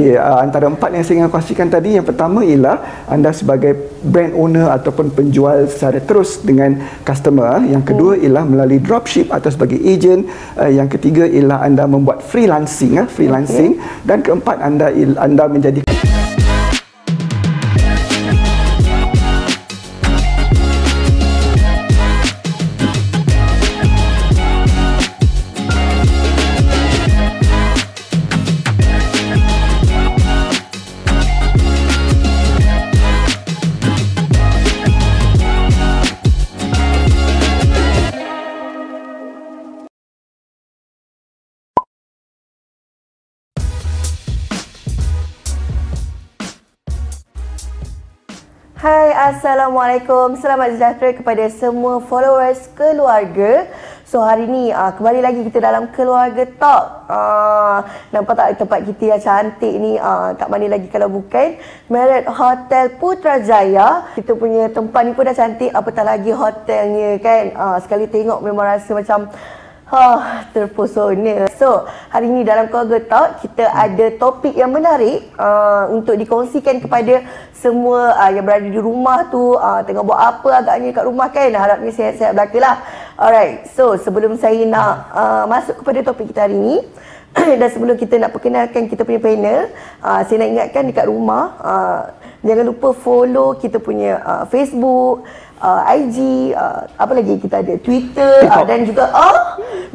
Okey, uh, antara empat yang saya ingin kongsikan tadi, yang pertama ialah anda sebagai brand owner ataupun penjual secara terus dengan customer. Yang kedua hmm. ialah melalui dropship atau sebagai agent. Uh, yang ketiga ialah anda membuat freelancing, uh, freelancing. Okay. Dan keempat anda anda menjadi Assalamualaikum. Selamat sejahtera kepada semua followers keluarga. So, hari ni uh, kembali lagi kita dalam Keluarga Talk. Uh, nampak tak tempat kita yang cantik ni? Uh, kat mana lagi kalau bukan? Marriott Hotel Putrajaya. Kita punya tempat ni pun dah cantik. Apatah lagi hotelnya kan? Uh, sekali tengok memang rasa macam Ha, terpesona. So, hari ini dalam Keluarga Talk, kita ada topik yang menarik uh, untuk dikongsikan kepada semua uh, yang berada di rumah tu. Uh, tengah buat apa agaknya kat rumah kan. Harapnya sihat-sihat belaka lah. Alright, so sebelum saya nak uh, masuk kepada topik kita hari ini, dan sebelum kita nak perkenalkan kita punya panel, uh, saya nak ingatkan dekat rumah, uh, jangan lupa follow kita punya uh, Facebook, uh, IG, uh, apa lagi kita ada Twitter uh, dan juga oh,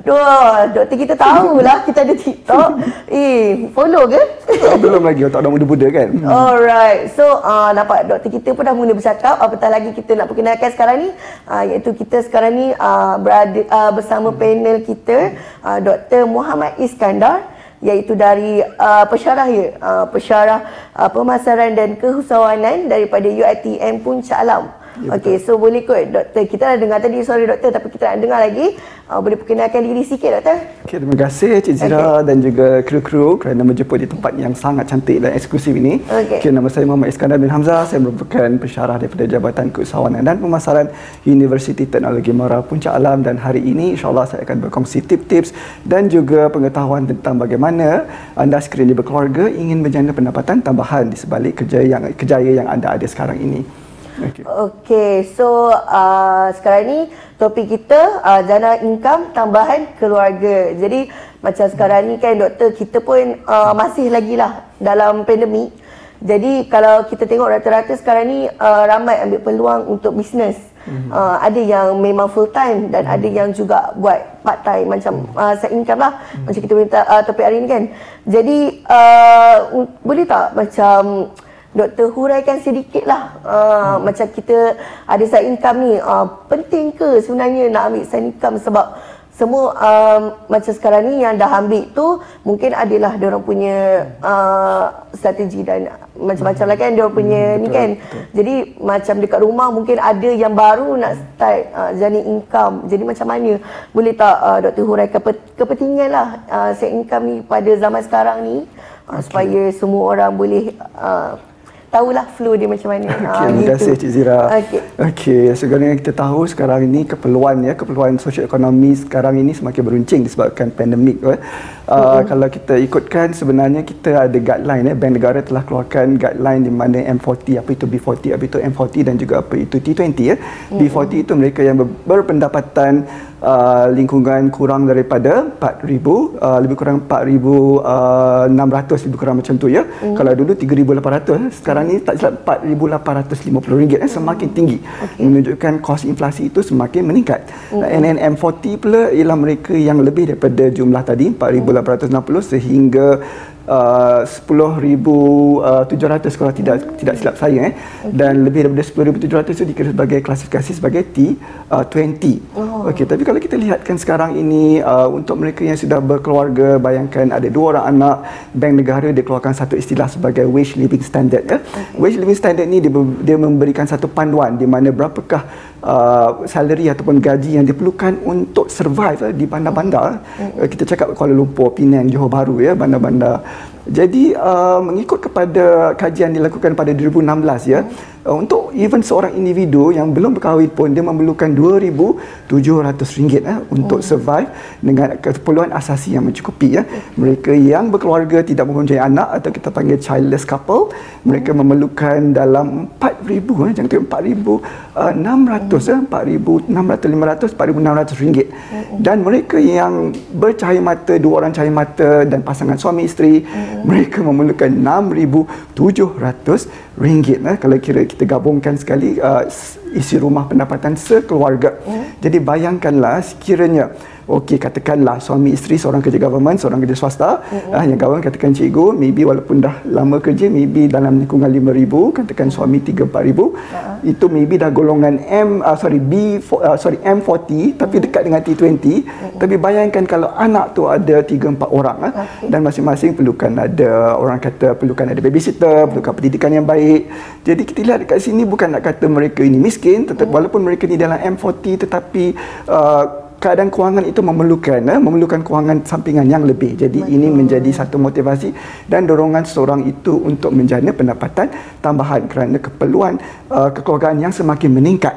doa doktor kita tahulah kita ada TikTok. eh, follow ke? Oh, belum lagi tak ada muda-muda kan. Alright. So, uh, nampak doktor kita pun dah mula bercakap apatah lagi kita nak perkenalkan sekarang ni uh, iaitu kita sekarang ni uh, berada uh, bersama panel kita uh, Dr. Muhammad Iskandar iaitu dari uh, pesyarah ya, uh, pesyarah uh, pemasaran dan kehusawanan daripada UiTM Puncak Alam. Ya, Okey, so boleh kot doktor. Kita dah dengar tadi suara doktor tapi kita nak dengar lagi. Uh, boleh perkenalkan diri sikit doktor? Okay, terima kasih Cik Zira okay. dan juga kru-kru kerana menjemput di tempat yang sangat cantik dan eksklusif ini. Okay. Okay, nama saya Muhammad Iskandar bin Hamzah. Saya merupakan pensyarah daripada Jabatan Keusahawanan dan Pemasaran Universiti Teknologi Mara Puncak Alam dan hari ini insyaAllah saya akan berkongsi tips-tips dan juga pengetahuan tentang bagaimana anda sekiranya berkeluarga ingin menjana pendapatan tambahan di sebalik kerja yang kejaya yang anda ada sekarang ini. Okay. okay, so uh, sekarang ni topik kita uh, dana income tambahan keluarga. Jadi macam sekarang ni kan doktor kita pun uh, masih lagi lah dalam pandemik. Jadi kalau kita tengok rata-rata sekarang ni uh, ramai ambil peluang untuk bisnes. Mm-hmm. Uh, ada yang memang full time dan mm-hmm. ada yang juga buat part time macam mm-hmm. uh, side income lah mm-hmm. macam kita minta uh, topik hari ni kan. Jadi uh, boleh tak macam doktor huraikan sedikitlah uh, hmm. macam kita ada side income ni uh, penting ke sebenarnya nak ambil side income sebab semua um, macam sekarang ni yang dah ambil tu mungkin adalah dia orang punya uh, strategi dan macam-macam lah kan dia orang punya hmm, ni kan betul. jadi macam dekat rumah mungkin ada yang baru nak start uh, jani income jadi macam mana boleh tak uh, doktor huraikan kepentingan lah uh, side income ni pada zaman sekarang ni uh, okay. supaya semua orang boleh uh, tahulah flow dia macam mana. Okay, ha, terima kasih Cik Zira. Okey. Okey, sebenarnya kita tahu sekarang ini keperluan ya, keperluan sosioekonomi sekarang ini semakin beruncing disebabkan pandemik. Uh, mm-hmm. Kalau kita ikutkan sebenarnya kita ada guideline ya, Bank Negara telah keluarkan guideline di mana M40, apa itu B40, apa itu M40 dan juga apa itu T20 ya. Mm-hmm. B40 itu mereka yang berpendapatan uh, lingkungan kurang daripada 4000 uh, lebih kurang 4600 uh, lebih kurang macam tu ya mm. kalau dulu 3800 sekarang ni tak silap 4850 ringgit eh, semakin tinggi okay. menunjukkan kos inflasi itu semakin meningkat mm. NNM40 pula ialah mereka yang lebih daripada jumlah tadi 4860 mm. sehingga uh, 10,700 uh, kalau tidak tidak silap saya eh okay. dan lebih daripada 10,700 itu dikira sebagai klasifikasi sebagai T20. Uh, oh. Okey tapi kalau kita lihatkan sekarang ini uh, untuk mereka yang sudah berkeluarga bayangkan ada dua orang anak bank negara dia keluarkan satu istilah sebagai wage living standard ya. Okay. Wage living standard ni dia, dia memberikan satu panduan di mana berapakah uh, salary ataupun gaji yang diperlukan untuk survive uh, di bandar-bandar. Uh, kita cakap Kuala Lumpur, Penang, Johor Bahru ya bandar-bandar Jadi uh, mengikut kepada kajian dilakukan pada 2016 ya, hmm uh, untuk even seorang individu yang belum berkahwin pun dia memerlukan RM2,700 eh, untuk hmm. survive dengan keperluan asasi yang mencukupi ya. Mereka yang berkeluarga tidak mempunyai anak atau kita panggil childless couple, mereka hmm. memerlukan dalam RM4,000 eh, jangan tengok RM4,600 eh, RM4,600, RM4,500, RM4,600 hmm. dan mereka yang bercahaya mata, dua orang cahaya mata dan pasangan suami isteri, mereka memerlukan RM6,700 eh, kalau kira kita gabungkan sekali uh, isi rumah pendapatan sekeluarga. Mm. Jadi bayangkanlah sekiranya okey katakanlah suami isteri seorang kerja government seorang kerja swasta mm-hmm. uh, yang kawan katakan cikgu maybe walaupun dah lama kerja maybe dalam lingkungan 5000 katakan suami 3 4000 uh-huh. itu maybe dah golongan M uh, sorry B uh, sorry M40 mm-hmm. tapi dekat dengan T20 mm-hmm. tapi bayangkan kalau anak tu ada 3 4 orang uh, okay. dan masing-masing perlukan ada orang kata perlukan ada babysitter perlukan pendidikan yang baik jadi kita lihat dekat sini bukan nak kata mereka ini miskin tetapi mm-hmm. walaupun mereka ni dalam M40 tetapi uh, keadaan kewangan itu memerlukan eh, memerlukan kewangan sampingan yang lebih. Jadi Betul. ini menjadi satu motivasi dan dorongan seorang itu untuk menjana pendapatan tambahan kerana keperluan uh, kekeluargaan yang semakin meningkat.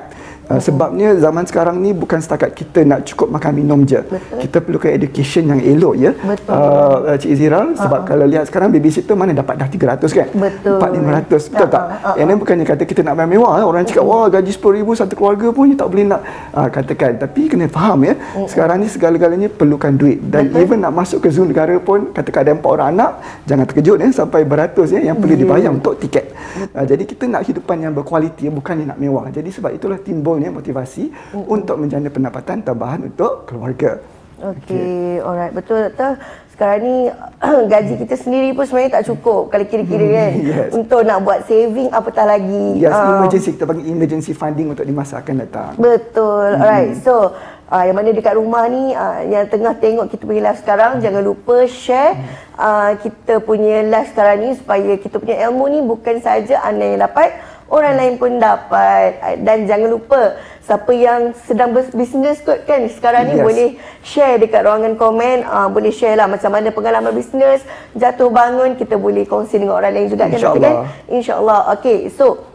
Uh, sebabnya zaman sekarang ni bukan setakat kita nak cukup makan minum je. Betul. Kita perlukan education yang elok ya. Betul. Uh, Cik Zira sebab uh-huh. kalau lihat sekarang babysitter mana dapat dah 300 kan? Betul. 4 500. Betul uh-huh. tak? Uh-huh. Yang lain bukannya kata kita nak mewah eh. orang cakap uh-huh. wah gaji 10,000 satu keluarga pun tak boleh nak uh, katakan. Tapi kena faham ya. Uh-huh. Sekarang ni segala-galanya perlukan duit dan Betul. even nak masuk ke zoo negara pun katakan ada empat orang anak jangan terkejut ya sampai beratus ya yang perlu yeah. dibayar untuk tiket. Uh, jadi kita nak hidupan yang berkualiti bukannya nak mewah. Jadi sebab itulah timbul ni motivasi mm-hmm. untuk menjana pendapatan tambahan untuk keluarga. Okey, okay. alright. Betul doktor. Sekarang ni gaji kita sendiri pun sebenarnya tak cukup kalau kira-kira kan. Yes. Untuk nak buat saving apatah lagi. Yes, uh, emergency kita panggil emergency funding untuk di masa akan datang. Betul. Mm. Alright. So, uh, yang mana dekat rumah ni uh, yang tengah tengok kita punya live sekarang mm. jangan lupa share mm. uh, kita punya live sekarang ni supaya kita punya ilmu ni bukan saja anda yang dapat orang lain pun dapat. Dan jangan lupa siapa yang sedang berbisnes kot kan sekarang ni yes. boleh share dekat ruangan komen. Uh, boleh share lah macam mana pengalaman bisnes jatuh bangun kita boleh kongsi dengan orang lain juga Insya kan kan? Insyaallah. Okey so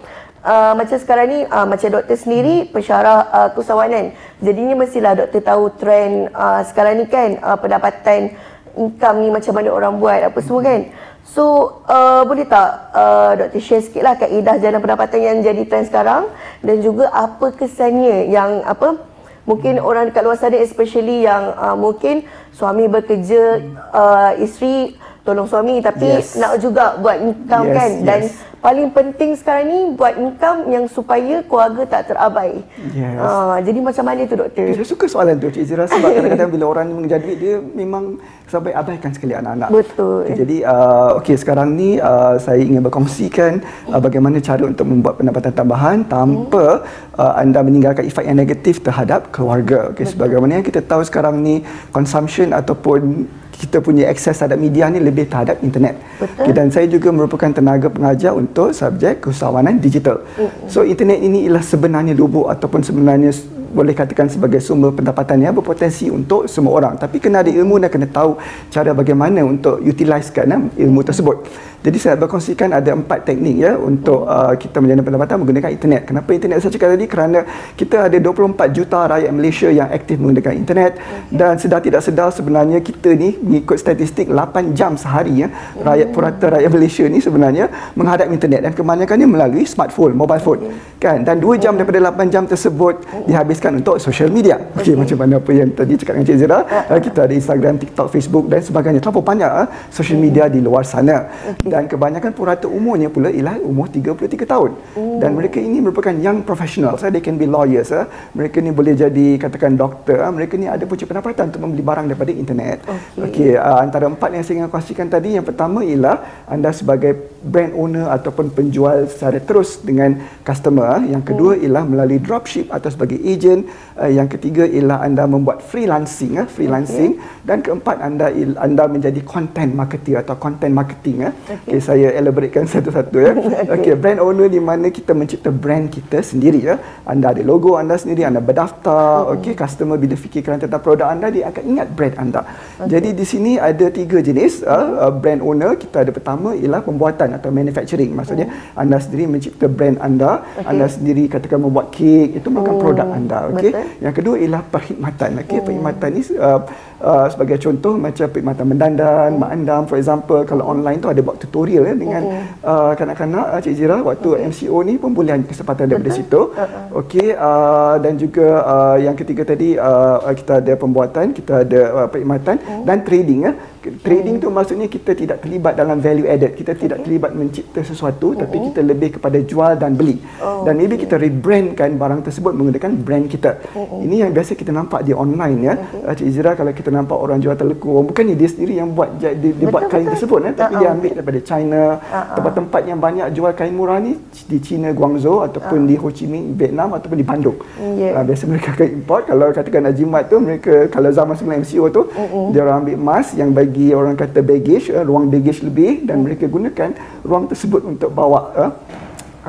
Uh, macam sekarang ni uh, macam doktor sendiri pensyarah uh, keusahawanan jadinya mestilah doktor tahu trend uh, sekarang ni kan uh, pendapatan income ni macam mana orang buat apa semua kan So, uh, boleh tak uh, Dr. share sikit lah kaedah jalan pendapatan yang jadi trend sekarang dan juga apa kesannya yang apa mungkin orang dekat luar sana especially yang uh, mungkin suami bekerja, uh, isteri tolong suami tapi yes. nak juga buat income yes, kan dan paling penting sekarang ni buat income yang supaya keluarga tak terabai. Yes. Uh, jadi macam mana tu doktor? Saya suka soalan tu Cik Zira sebab kadang-kadang bila orang mengejar duit dia memang sampai abaikan sekali anak-anak. Betul. Okay, jadi uh, okey sekarang ni uh, saya ingin berkongsikan uh, bagaimana cara untuk membuat pendapatan tambahan tanpa hmm. uh, anda meninggalkan efek yang negatif terhadap keluarga. Okey sebagaimana yang kita tahu sekarang ni consumption ataupun kita punya akses terhadap media ni lebih terhadap internet. Betul. Okay, dan saya juga merupakan tenaga pengajar untuk subjek keusahawanan digital. Mm-hmm. So internet ini ialah sebenarnya lubuk ataupun sebenarnya boleh katakan sebagai sumber pendapatan yang berpotensi untuk semua orang. Tapi kena ada ilmu dan kena tahu cara bagaimana untuk utilisekan eh, ilmu tersebut. Jadi saya berkongsikan ada empat teknik ya untuk uh, kita menjana pendapatan menggunakan internet. Kenapa internet saya cakap tadi? Kerana kita ada 24 juta rakyat Malaysia yang aktif menggunakan internet okay. dan sedar tidak sedar sebenarnya kita ni mengikut statistik 8 jam sehari ya rakyat purata rakyat Malaysia ni sebenarnya menghadap internet dan kebanyakannya melalui smartphone, mobile phone. Okay. Kan? Dan 2 jam daripada 8 jam tersebut dihabiskan untuk social media. Okey okay. macam mana apa yang tadi cakap dengan Cik Zira, uh, kita ada Instagram, TikTok, Facebook dan sebagainya. Terlalu banyak uh, social media di luar sana. Okay dan kebanyakan purata umurnya pula ialah umur 33 tahun. Oh. Dan mereka ini merupakan young professionals. So they can be lawyers. Uh. Mereka ni boleh jadi katakan doktor. Uh. Mereka ni ada punca pendapatan untuk membeli barang daripada internet. Okey, okay, uh, antara empat yang saya ingin kongsikan tadi yang pertama ialah anda sebagai brand owner ataupun penjual secara terus dengan customer. Yang kedua hmm. ialah melalui dropship atau sebagai agent. Uh, yang ketiga ialah anda membuat freelancing, uh, freelancing. Okay. Dan keempat anda anda menjadi content marketer atau content marketing. Okay. Okay, saya elaboratekan satu-satu ya. okay. okay, brand owner di mana kita mencipta brand kita sendiri ya. Anda ada logo anda sendiri, anda berdaftar. Hmm. Okey, customer bila fikirkan tentang produk anda dia akan ingat brand anda. Okay. Jadi di sini ada tiga jenis uh, brand owner. Kita ada pertama ialah pembuatan atau manufacturing. Maksudnya hmm. anda sendiri mencipta brand anda, okay. anda sendiri katakan membuat kek, itu merupakan hmm. produk anda, okey. Yang kedua ialah perkhidmatan, okey. Hmm. Perkhidmatan ni uh, uh, sebagai contoh macam perkhidmatan mendandan, hmm. mak andam for example kalau online tu ada buat tutorial ya dengan hmm. uh, kanak-kanak uh, Cik Zira waktu okay. MCO ni pun boleh ambil kesempatan daripada Betul. situ. Uh-huh. Okey uh, dan juga uh, yang ketiga tadi uh, kita ada pembuatan, kita ada uh, perkhidmatan hmm. dan trading ya. Uh trading tu maksudnya kita tidak terlibat dalam value added kita tidak terlibat mencipta sesuatu uh-huh. tapi kita lebih kepada jual dan beli oh, dan maybe okay. kita rebrandkan barang tersebut menggunakan brand kita uh-huh. ini yang biasa kita nampak di online ya okay. Cik Izra kalau kita nampak orang jual telekung bukannya dia sendiri yang buat dia, dia buat kain betul. tersebut ya, tapi uh-huh. dia ambil daripada China uh-huh. tempat-tempat yang banyak jual kain murah ni di China Guangzhou ataupun uh-huh. di Ho Chi Minh Vietnam ataupun di Bandung yeah. uh, biasa mereka akan import kalau katakan Ajimat tu mereka kalau zaman sebelum MCO tu uh-huh. dia orang ambil emas yang bagi bagi orang kata baggage, uh, ruang baggage lebih dan mereka gunakan ruang tersebut untuk bawa uh,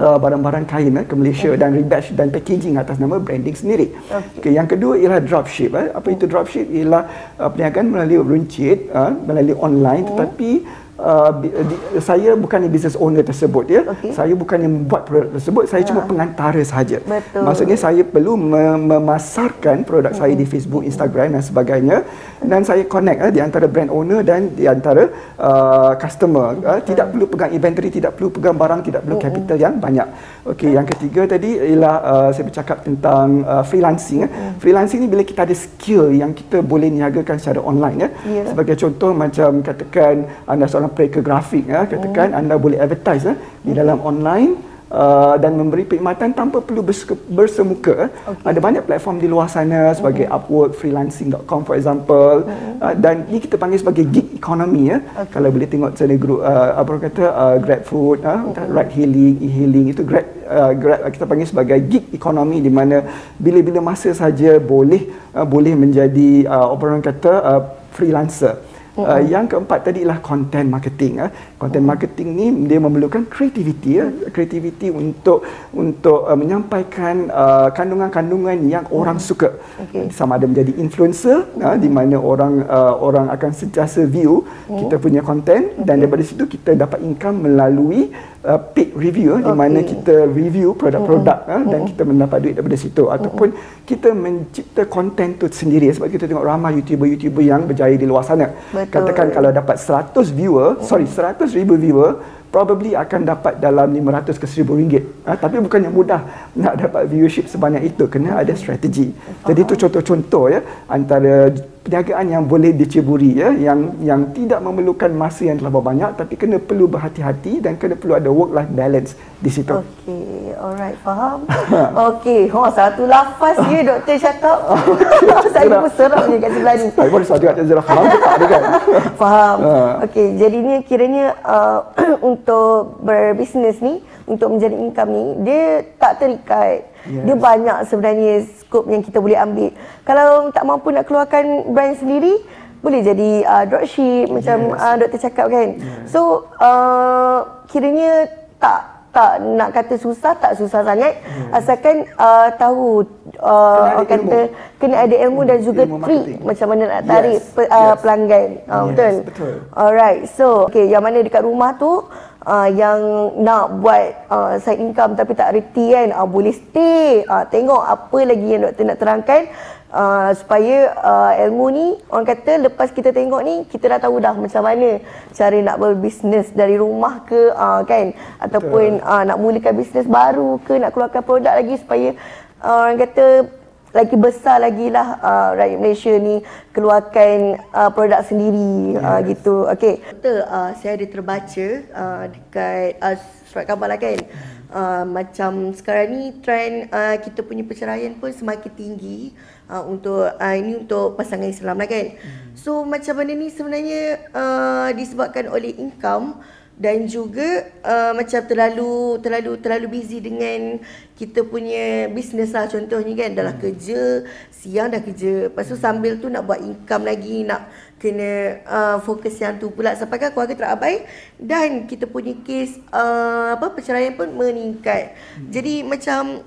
uh, barang-barang kain uh, ke Malaysia okay. dan rebatch dan packaging atas nama branding sendiri. Okay. Okay, yang kedua ialah dropship. Uh. Apa itu dropship? Ialah uh, perniagaan melalui runcit, uh, melalui online oh. tetapi uh, di, saya bukan business owner tersebut ya. Okay. Saya bukan yang membuat produk tersebut, saya ya. cuma pengantara sahaja. Betul. Maksudnya saya perlu memasarkan produk hmm. saya di Facebook, Instagram dan sebagainya dan saya connect uh, di antara brand owner dan di antara uh, customer. Uh, tidak perlu pegang inventory, tidak perlu pegang barang, tidak perlu hmm. capital yang banyak. Okey, yang ketiga tadi ialah uh, saya bercakap tentang uh, freelancing. Hmm. Freelancing ni bila kita ada skill yang kita boleh niagakan secara online ya. Yeah. Sebagai contoh macam katakan anda seorang pelaker grafik ya, katakan hmm. anda boleh advertise ya, di dalam online uh, dan memberi perkhidmatan tanpa perlu bersemuka. Okay. Ada banyak platform di luar sana sebagai mm-hmm. Upwork, freelancing.com for example. Mm-hmm. Uh, dan ini kita panggil sebagai gig economy ya. Okay. Kalau boleh tengok sana group uh, apa kata uh, Grab Food, uh, mm-hmm. ride hailing, e-hailing itu Grab uh, Grab kita panggil sebagai gig economy di mana bila-bila masa saja boleh uh, boleh menjadi uh, orang kata uh, freelancer. Uh, yang keempat tadi ialah content marketing. Uh. Content uh marketing ni dia memerlukan creativity, ya. creativity untuk untuk uh, menyampaikan uh, kandungan-kandungan yang uh orang suka. Okay. Sama ada menjadi influencer, uh uh, di mana orang uh, orang akan sentiasa view uh kita punya content okay. dan daripada situ kita dapat income melalui uh, paid review okay. di mana kita review produk-produk mm-hmm. uh, dan kita mendapat duit daripada situ mm-hmm. ataupun kita mencipta konten tu sendiri sebab kita tengok ramai youtuber-youtuber yang berjaya di luar sana. Betul. Katakan kalau dapat 100 viewer, mm-hmm. sorry 100 ribu viewer probably akan dapat dalam 500 ke 1000 ringgit. Ha, tapi bukannya mudah nak dapat viewership sebanyak itu kena ada strategi. Jadi itu contoh-contoh ya antara perniagaan yang boleh diceburi ya yang yang tidak memerlukan masa yang terlalu banyak tapi kena perlu berhati-hati dan kena perlu ada work life balance di situ. Okey, alright, faham. Okey, oh satu lafaz je doktor cakap. saya pun seram ni kat sebelah ni. Saya pun satu kat Zara faham tak ada kan? faham. Ha. Okey, jadinya kiranya uh, untuk berbisnes ni untuk menjadi income ni dia tak terikat Yes. Dia banyak sebenarnya skop yang kita boleh ambil. Kalau tak mampu nak keluarkan brand sendiri, boleh jadi uh, dropship macam yes. uh, doktor cakap kan. Yes. So, uh, kiranya tak tak nak kata susah tak susah sangat hmm. asalkan uh, tahu uh, kena kata ilmu. kena ada ilmu hmm. dan juga ilmu trik macam mana nak tarik yes. pe, uh, yes. pelanggan uh, yes. betul betul alright so okay yang mana dekat rumah tu uh, yang nak buat uh, side income tapi tak reti kan uh, boleh stay. Uh, tengok apa lagi yang doktor nak terangkan uh, supaya uh, ilmu ni orang kata lepas kita tengok ni kita dah tahu dah macam mana cara nak berbisnes dari rumah ke uh, kan? Ataupun uh, nak mulakan bisnes baru ke nak keluarkan produk lagi supaya uh, orang kata lagi besar lagi lah uh, rakyat Malaysia ni keluarkan uh, produk sendiri yes. uh, gitu. Okey. Betul uh, saya ada terbaca uh, dekat uh, surat khabar lah kan. Uh, macam sekarang ni trend uh, kita punya perceraian pun semakin tinggi uh, untuk uh, ini untuk pasangan Islam lah kan. Hmm. So macam mana ni sebenarnya uh, disebabkan oleh income dan juga uh, macam terlalu terlalu terlalu busy dengan kita punya bisnes lah contohnya kan. Dah lah kerja siang dah kerja. Lepas tu sambil tu nak buat income lagi nak kena uh, fokus yang tu pula. Sampai kan keluarga terabai dan kita punya kes uh, apa perceraian pun meningkat. Hmm. jadi macam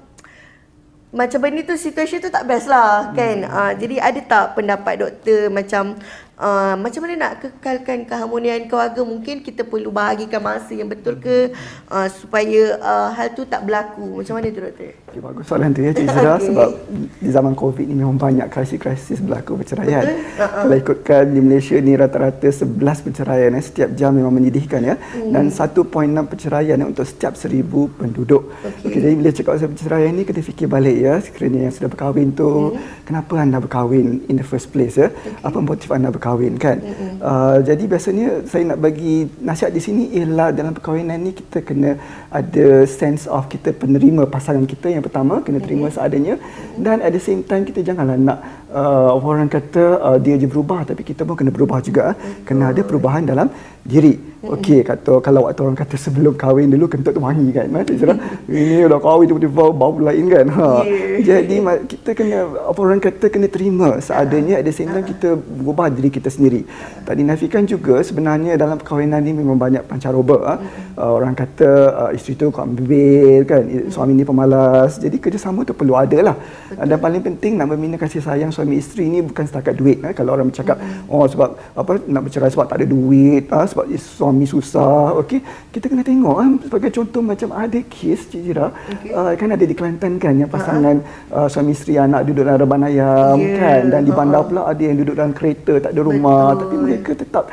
macam benda tu situasi tu tak best lah kan. Hmm. uh, jadi ada tak pendapat doktor macam uh, macam mana nak kekalkan keharmonian keluarga mungkin kita perlu bahagikan masa yang betul ke uh, supaya uh, hal tu tak berlaku macam mana tu doktor okay, bagus soalan tu ya Cik Zira okay. sebab di zaman covid ni memang banyak krisis-krisis berlaku perceraian uh-huh. kalau ikutkan di Malaysia ni rata-rata 11 perceraian eh, setiap jam memang menyedihkan ya hmm. dan 1.6 perceraian eh, untuk setiap 1000 penduduk okay. Okay, jadi bila cakap pasal perceraian ni kena fikir balik ya sekiranya yang sudah berkahwin tu hmm. kenapa anda berkahwin in the first place ya okay. apa motif anda berkahwin berkahwin kan. Mm-hmm. Uh, jadi biasanya saya nak bagi nasihat di sini ialah dalam perkahwinan ni kita kena ada sense of kita penerima pasangan kita yang pertama kena terima mm-hmm. seadanya mm-hmm. dan at the same time kita janganlah nak uh, orang kata uh, dia je berubah tapi kita pun kena berubah juga. Mm-hmm. Kena ada perubahan dalam diri. Okey, kata kalau waktu orang kata sebelum kahwin dulu kentut tu wangi kan. Macam cerah. Ini dah kahwin tiba-tiba bau lain kan. Ha. Yeah. Jadi kita kena apa orang kata kena terima seadanya ada same time kita berubah diri kita sendiri. Tak dinafikan juga sebenarnya dalam perkahwinan ni memang banyak pancaroba. Ha. Uh, orang kata uh, isteri tu kau ambil kan, suami ni pemalas. Jadi kerjasama tu perlu ada lah. Dan paling penting nak membina kasih sayang suami isteri ni bukan setakat duit. Ha. Kalau orang bercakap, oh sebab apa nak bercerai sebab tak ada duit, ha. sebab suami susah okey kita kena tengok kan sebagai contoh macam ada kes Cik Jira okay. uh, kan ada di Kelantan kan yang pasangan uh-huh. uh, suami isteri anak duduk dalam reban ayam yeah. kan dan di bandar uh-huh. pula ada yang duduk dalam kereta tak ada rumah Betul. tapi mereka tetap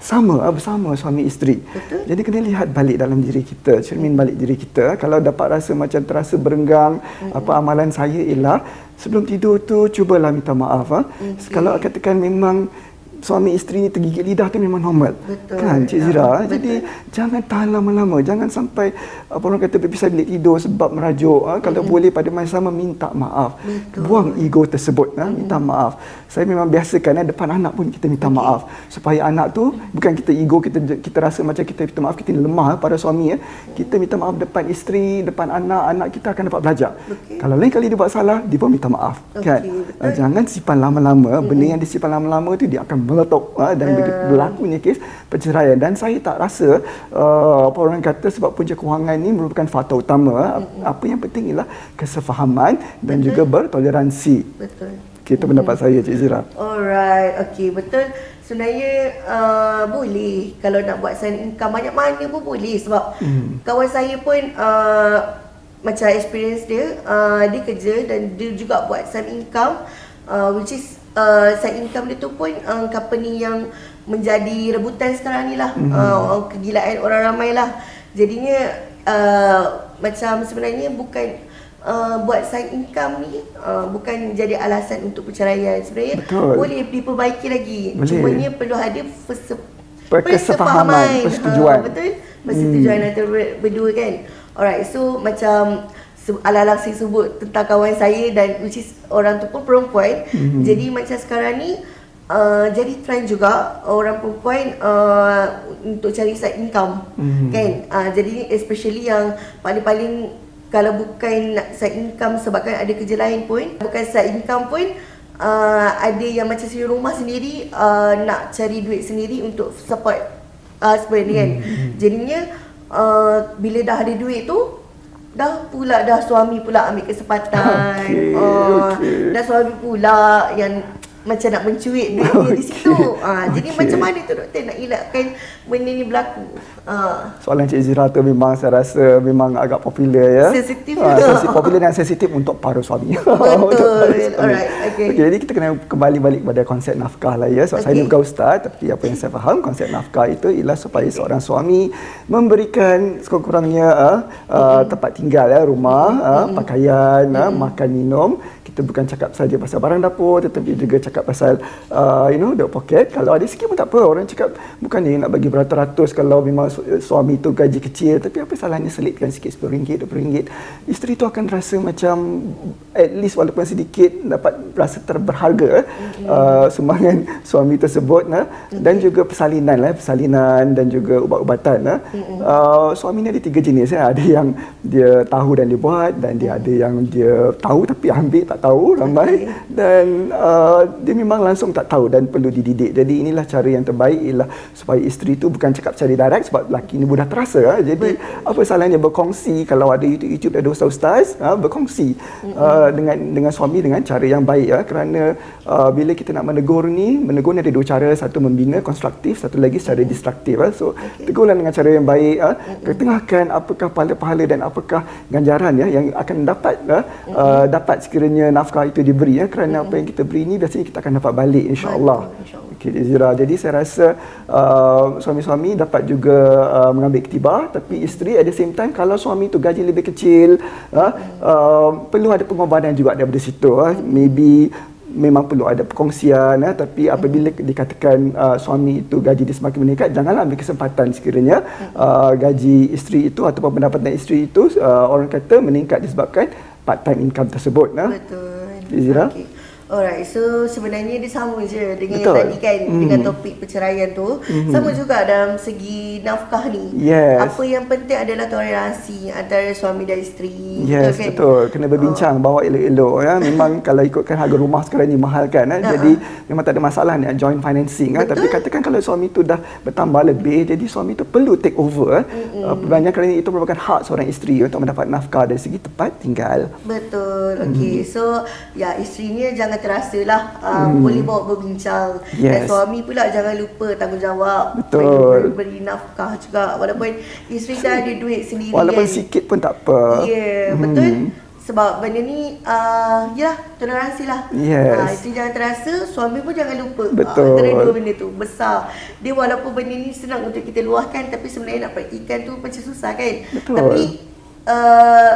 sama uh, bersama suami isteri. Betul. Jadi kena lihat balik dalam diri kita, cermin balik diri kita. Kalau dapat rasa macam terasa berenggang, mm-hmm. apa amalan saya ialah sebelum tidur tu cubalah minta maaf ah. Okay. Kalau katakan memang suami isteri ni tergigit lidah tu memang normal. Betul. Kan Cik Zira? Ya, Jadi jangan tahan lama-lama. Jangan sampai apa orang kata berpisah bilik tidur sebab merajuk. Ha? Kalau mm-hmm. boleh pada masa sama minta maaf. Betul. Buang ego tersebut. Ha? Minta mm-hmm. maaf. Saya memang biasakan ya, depan anak pun kita minta okay. maaf. Supaya anak tu bukan kita ego kita kita rasa macam kita minta maaf kita lemah pada suami ya. Kita minta maaf depan isteri, depan anak, anak kita akan dapat belajar. Okay. Kalau lain kali dia buat salah, dia pun minta maaf. Okay. Kan? Betul. Jangan simpan lama-lama. Mm-hmm. Benda yang disimpan lama-lama tu dia akan meletup ha, dan uh. berlakunya kes perceraian dan saya tak rasa uh, apa orang kata sebab punca kewangan ini merupakan faktor utama mm-hmm. apa yang penting ialah kesefahaman dan betul. juga bertoleransi betul kita mm-hmm. pendapat saya Cik Zira alright okey betul sebenarnya uh, boleh kalau nak buat sign income banyak mana pun boleh sebab mm. kawan saya pun uh, macam experience dia uh, dia kerja dan dia juga buat sign income uh, which is uh, side income dia tu pun uh, company yang menjadi rebutan sekarang ni lah mm-hmm. uh, kegilaan orang ramai lah jadinya uh, macam sebenarnya bukan Uh, buat side income ni uh, bukan jadi alasan untuk perceraian sebenarnya Betul. boleh diperbaiki lagi boleh. cumanya perlu ada perse- persefahaman persetujuan uh, betul persetujuan hmm. antara berdua kan alright so macam ala-ala saya sebut tentang kawan saya dan which is orang tu pun perempuan. Mm-hmm. Jadi macam sekarang ni uh, jadi trend juga orang perempuan uh, untuk cari side income. Mm-hmm. Kan? Uh, jadi especially yang paling-paling kalau bukan nak side income sebabkan ada kerja lain pun, bukan side income pun uh, ada yang macam sendiri rumah sendiri uh, nak cari duit sendiri untuk support husband uh, kan. Mm-hmm. Jadinya uh, bila dah ada duit tu dah pula dah suami pula ambil kesempatan. Okay, uh, okay. Dah suami pula yang macam nak mencuit duit okay. dia di situ. Uh, okay. Jadi macam mana tu doktor nak elakkan benda ni berlaku? Uh. Soalan Cik Zira tu memang saya rasa memang agak popular ya. Sensitif. Uh, sensitif popular dan sensitif untuk para suami. Betul. Alright. Okay. okay. Jadi kita kena kembali balik pada konsep nafkah lah ya. Sebab okay. saya ni bukan ustaz tapi apa yang saya faham konsep nafkah itu ialah supaya okay. seorang suami memberikan sekurang-kurangnya uh, uh, tempat tinggal ya, rumah, uh, pakaian, uh, makan minum kita bukan cakap saja pasal barang dapur tetapi juga cakap pasal uh, you know the pocket. Kalau ada sikit pun tak apa. Orang cakap bukan dia nak bagi beratus-ratus kalau memang suami tu gaji kecil. Tapi apa salahnya selitkan sikit RM10 RM20 isteri tu akan rasa macam at least walaupun sedikit dapat rasa terberharga okay. uh, sumbangan suami tersebut nah. Okay. dan juga persalinan lah persalinan dan juga ubat-ubatan nah. Uh, suami ni ada tiga jenis ya ada yang dia tahu dan dia buat dan dia ada yang dia tahu tapi ambil tak tahu ramai okay. dan uh, dia memang langsung tak tahu dan perlu dididik. Jadi inilah cara yang terbaik ialah supaya isteri tu bukan cakap cari direct sebab lelaki ni mudah terasa. Ha? Jadi Betul. apa salahnya berkongsi kalau ada YouTube YouTube ada ustaz-ustaz ha? berkongsi mm-hmm. uh, dengan dengan suami dengan cara yang baik ya kerana uh, bila kita nak menegur ni menegur ni ada dua cara satu membina konstruktif satu lagi secara destruktif ha? so okay. tegurlah dengan cara yang baik ha? mm-hmm. ketengahkan apakah pahala-pahala dan apakah ganjaran ya yang akan dapat ha? mm-hmm. uh, dapat sekiranya nafkah itu diberi ya kerana mm-hmm. apa yang kita beri ni biasanya kita akan dapat balik insya-Allah. Okey Zira. Jadi saya rasa uh, suami-suami dapat juga uh, mengambil ketibar tapi isteri at the same time kalau suami tu gaji lebih kecil uh, uh, perlu ada pengorbanan juga daripada situ uh. maybe memang perlu ada perkongsian uh, tapi apabila dikatakan uh, suami itu gaji dia semakin meningkat janganlah ambil kesempatan sekiranya uh, gaji isteri itu ataupun pendapatan isteri itu uh, orang kata meningkat disebabkan part time income tersebut uh. betul Zira okay. Alright, so sebenarnya dia sama je dengan Betul. yang tadi kan mm. dengan topik perceraian tu. Mm-hmm. Sama juga dalam segi nafkah ni. Yes. Apa yang penting adalah toleransi antara suami dan isteri. Yes, betul. Kan? betul. Kena berbincang, oh. bawa elok-elok ya. Memang kalau ikutkan harga rumah sekarang ni mahal kan. Eh? Uh-huh. Jadi memang tak ada masalah ni joint financing. Eh? Tapi katakan kalau suami tu dah bertambah lebih, jadi suami tu perlu take over. Eh? Mm-hmm. Uh, Banyak kali itu merupakan hak seorang isteri untuk mendapat nafkah dari segi tempat tinggal. Betul. Okay, mm. so ya isterinya jangan terasa lah uh, hmm. boleh bawa berbincang. Yes. dan suami pula jangan lupa tanggungjawab. Betul. Beri nafkah juga. Walaupun isteri dah ada duit sendiri walaupun kan. sikit pun tak apa. Ya yeah, hmm. betul. Sebab benda ni uh, ya toleransi lah. Yes. uh, isteri jangan terasa suami pun jangan lupa. Betul. uh, antara dua benda tu besar. Dia walaupun benda ni senang untuk kita luahkan tapi sebenarnya nak praktikan tu macam susah kan. Betul. tapi uh,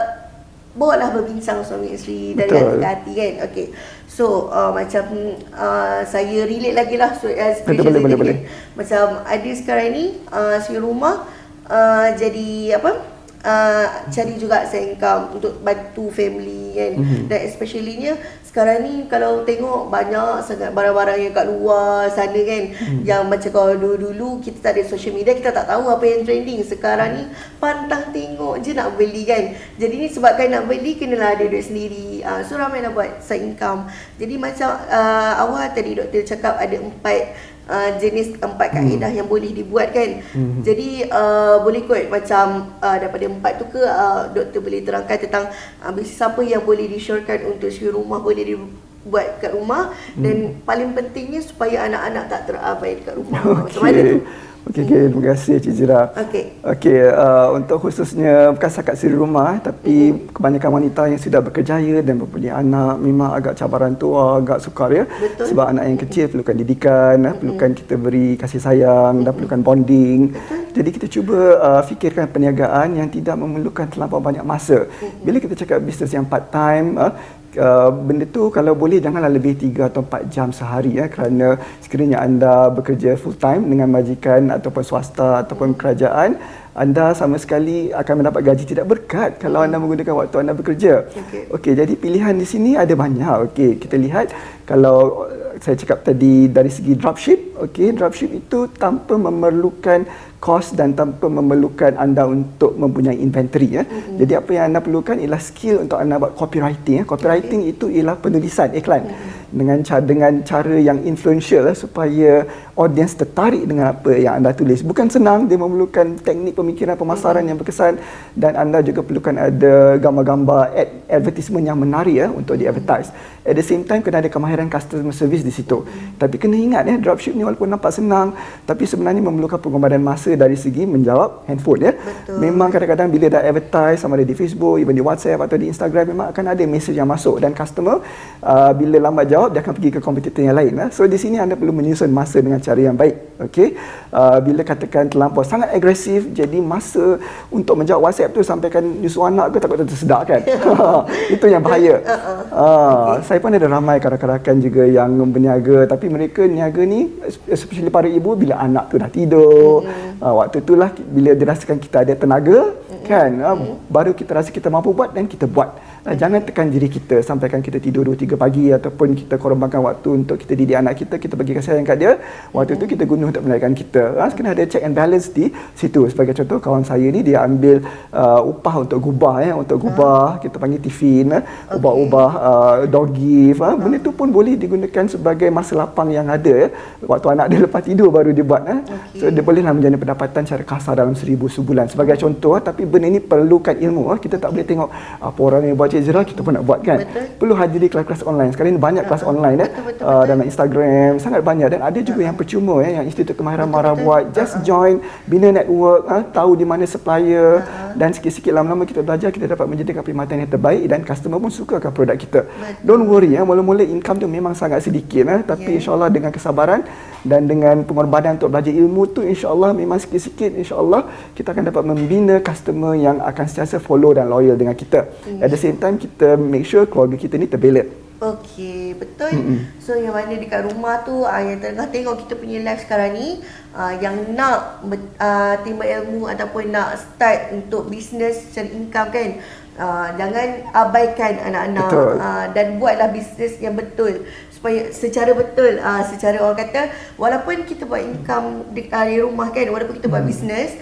bawalah berbincang suami isteri dari hati ke hati kan. Okey so uh, macam uh, saya relate lagi lah so, uh, boleh, boleh, boleh. macam ada sekarang ni uh, si rumah uh, jadi apa uh, cari juga saya income untuk bantu family kan mm-hmm. dan especially nya sekarang ni kalau tengok banyak sangat barang-barang yang kat luar sana kan hmm. yang macam kalau dulu-dulu kita tak ada social media kita tak tahu apa yang trending. Sekarang ni pantang tengok je nak beli kan. Jadi ni sebabkan nak beli kenalah ada duit sendiri. Uh, so ramai nak buat side income. Jadi macam uh, awal tadi doktor cakap ada empat Uh, jenis empat kaedah hmm. yang boleh dibuat kan hmm. jadi uh, boleh kot macam uh, daripada empat tu ke uh, doktor boleh terangkan tentang uh, bisnes apa yang boleh disyorkan untuk si rumah boleh dibuat kat rumah hmm. dan paling pentingnya supaya anak-anak tak terabai dekat rumah okay. macam mana tu Okey, okay, terima kasih Cik Zira. Okey. Okey, uh, untuk khususnya bukan setakat siri rumah tapi mm-hmm. kebanyakan wanita yang sudah berkerjaya dan mempunyai anak memang agak cabaran tua, agak sukar ya. Betul. Sebab anak yang kecil perlukan didikan, mm-hmm. perlukan kita beri kasih sayang mm-hmm. dan perlukan bonding. Betul. Jadi kita cuba uh, fikirkan perniagaan yang tidak memerlukan terlampau banyak masa. Mm-hmm. Bila kita cakap bisnes yang part time, uh, uh, benda tu kalau boleh janganlah lebih 3 atau 4 jam sehari ya kerana sekiranya anda bekerja full time dengan majikan ataupun swasta ataupun kerajaan anda sama sekali akan mendapat gaji tidak berkat kalau anda menggunakan waktu anda bekerja. Okey. Okey, jadi pilihan di sini ada banyak. Okey, kita lihat kalau saya cakap tadi dari segi dropship, okey, dropship itu tanpa memerlukan kos dan tanpa memerlukan anda untuk mempunyai inventory ya. Mm-hmm. Jadi apa yang anda perlukan ialah skill untuk anda buat copywriting ya. Copywriting okay. itu ialah penulisan iklan. Mm-hmm dengan cara dengan cara yang influential eh, supaya audience tertarik dengan apa yang anda tulis. Bukan senang, dia memerlukan teknik pemikiran pemasaran yang berkesan dan anda juga perlukan ada gambar-gambar ad, advertisement yang menarik ya untuk di advertise. At the same time kena ada kemahiran kemahiran customer service di situ. Hmm. Tapi kena ingat ya, dropship ni walaupun nampak senang, tapi sebenarnya memerlukan pengorbanan masa dari segi menjawab handphone ya. Betul. Memang kadang-kadang bila dah advertise sama ada di Facebook, even di WhatsApp atau di Instagram memang akan ada message yang masuk dan customer uh, bila lambat jawab dia akan pergi ke kompetitor yang lain. Ya. So di sini anda perlu menyusun masa dengan cara yang baik. Okey. Uh, bila katakan terlampau sangat agresif jadi masa untuk menjawab WhatsApp tu sampaikan nyusu anak ke takut tersedak kan. Itu yang bahaya. Uh, okay. Saya pun ada ramai rakan-rakan juga yang berniaga tapi mereka niaga ni especially para ibu bila anak tu dah tidur. Mm-hmm. Uh, waktu itulah bila dirasakan kita ada tenaga mm-hmm. kan uh, mm-hmm. baru kita rasa kita mampu buat dan kita buat. Uh, jangan tekan diri kita sampaikan kita tidur 2 3 pagi ataupun kita korbankan waktu untuk kita didik anak kita, kita bagi kasih sayang kat dia. Waktu mm-hmm. tu kita guna untuk menaikkan kita. Ha, kena ada check and balance di situ. Sebagai contoh kawan saya ni dia ambil uh, upah untuk gubah ya, untuk gubah, kita panggil tifin, eh, ubah-ubah uh, dog gift. Ha. Benda tu pun boleh digunakan sebagai masa lapang yang ada ya. Waktu anak dia lepas tidur baru dia buat. Eh. Okay. So dia bolehlah menjadi pendapatan secara kasar dalam seribu sebulan. Sebagai contoh, tapi benda ni perlukan ilmu. Kita tak boleh tengok apa orang yang buat Cik Zira kita pun nak buat kan betul. perlu hadiri kelas-kelas online. Sekarang ni banyak kelas online ya betul, betul, uh, dalam Instagram sangat banyak. Dan ada juga yang percuma ya yang Institut Kemahiran Mara buat. Just uh-huh. join bina network uh, tahu di mana supplier. Uh-huh. dan sikit-sikit lama-lama kita belajar kita dapat menjadikan perkhidmatan yang terbaik dan customer pun suka sukakan produk kita. Betul. don't worry ya mula-mula income tu memang sangat sedikit ya tapi yeah. insyaallah dengan kesabaran dan dengan pengorbanan untuk belajar ilmu tu insyaallah memang sikit-sikit insyaallah kita akan dapat membina customer yang akan sentiasa follow dan loyal dengan kita at the same time kita make sure keluarga kita ni terbelit. Okey, betul. Mm-hmm. So yang mana dekat rumah tu uh, yang tengah tengok kita punya live sekarang ni uh, yang nak uh, timba ilmu ataupun nak start untuk bisnes cari income kan. Uh, jangan abaikan anak-anak uh, dan buatlah bisnes yang betul supaya secara betul uh, secara orang kata walaupun kita buat income di, uh, di rumah kan walaupun kita buat mm. bisnes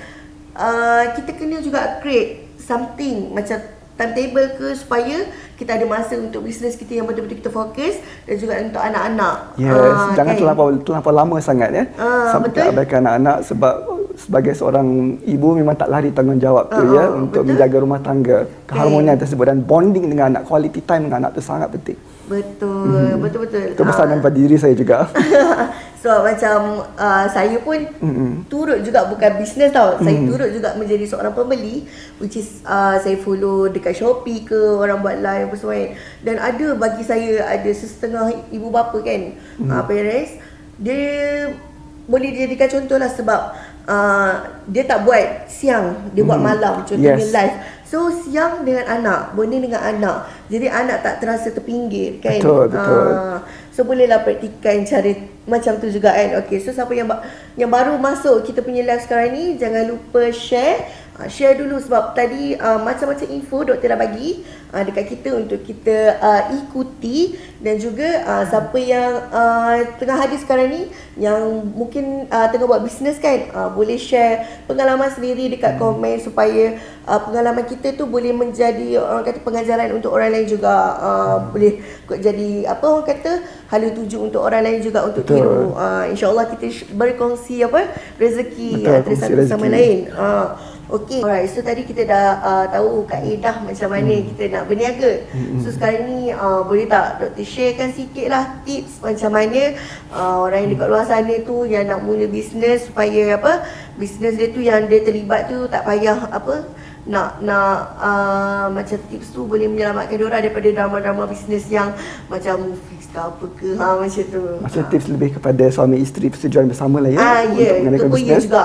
uh, kita kena juga create something macam timetable ke supaya kita ada masa untuk bisnes kita yang betul-betul kita fokus dan juga untuk anak-anak. Yes, uh, jangan kan? terlampau terlampau lama sangat ya. Uh, Sampai betul? abaikan anak-anak sebab sebagai seorang ibu memang tak lari tanggungjawab uh, tu ya untuk betul? menjaga rumah tangga. Keharmonian okay. tersebut dan bonding dengan anak, quality time dengan anak tu sangat penting. Betul, mm-hmm. betul-betul. Itu pesanan uh. pada diri saya juga. So macam uh, saya pun mm-hmm. turut juga bukan bisnes tau. Mm-hmm. Saya turut juga menjadi seorang pembeli which is uh, saya follow dekat Shopee ke orang buat live apa semua. Dan ada bagi saya ada setengah ibu bapa kan mm-hmm. uh, parents dia boleh dijadikan contoh lah sebab uh, dia tak buat siang, dia mm-hmm. buat malam contohnya yes. live. So siang dengan anak, bonding dengan anak. Jadi anak tak terasa terpinggir kan. Betul, betul. Uh, So bolehlah praktikan cara macam tu juga kan. Okay, so siapa yang yang baru masuk kita punya live sekarang ni, jangan lupa share uh, share dulu sebab tadi uh, macam-macam info doktor dah bagi uh, dekat kita untuk kita uh, ikuti dan juga uh, siapa yang uh, tengah hadir sekarang ni yang mungkin uh, tengah buat bisnes kan uh, boleh share pengalaman sendiri dekat komen supaya uh, pengalaman kita tu boleh menjadi orang kata pengajaran untuk orang lain juga. Uh, boleh jadi apa orang kata hala tuju untuk orang lain juga untuk tiru uh, insyaallah kita berkongsi apa rezeki antara satu sama lain. Uh, Okey. Alright, so tadi kita dah uh, tahu kaedah macam mana hmm. kita nak berniaga. Hmm. So sekarang ni uh, boleh tak Dr. sharekan sikit lah tips macam mana uh, orang yang dekat luar sana tu yang nak mula bisnes supaya apa bisnes dia tu yang dia terlibat tu tak payah apa nak nak uh, macam tips tu boleh menyelamatkan dia orang daripada drama-drama bisnes yang macam fix ke apa ke ha macam tu. Macam ha. tips lebih kepada suami isteri persetujuan bersama lah ya. Ah ya, yeah. itu pun ya juga.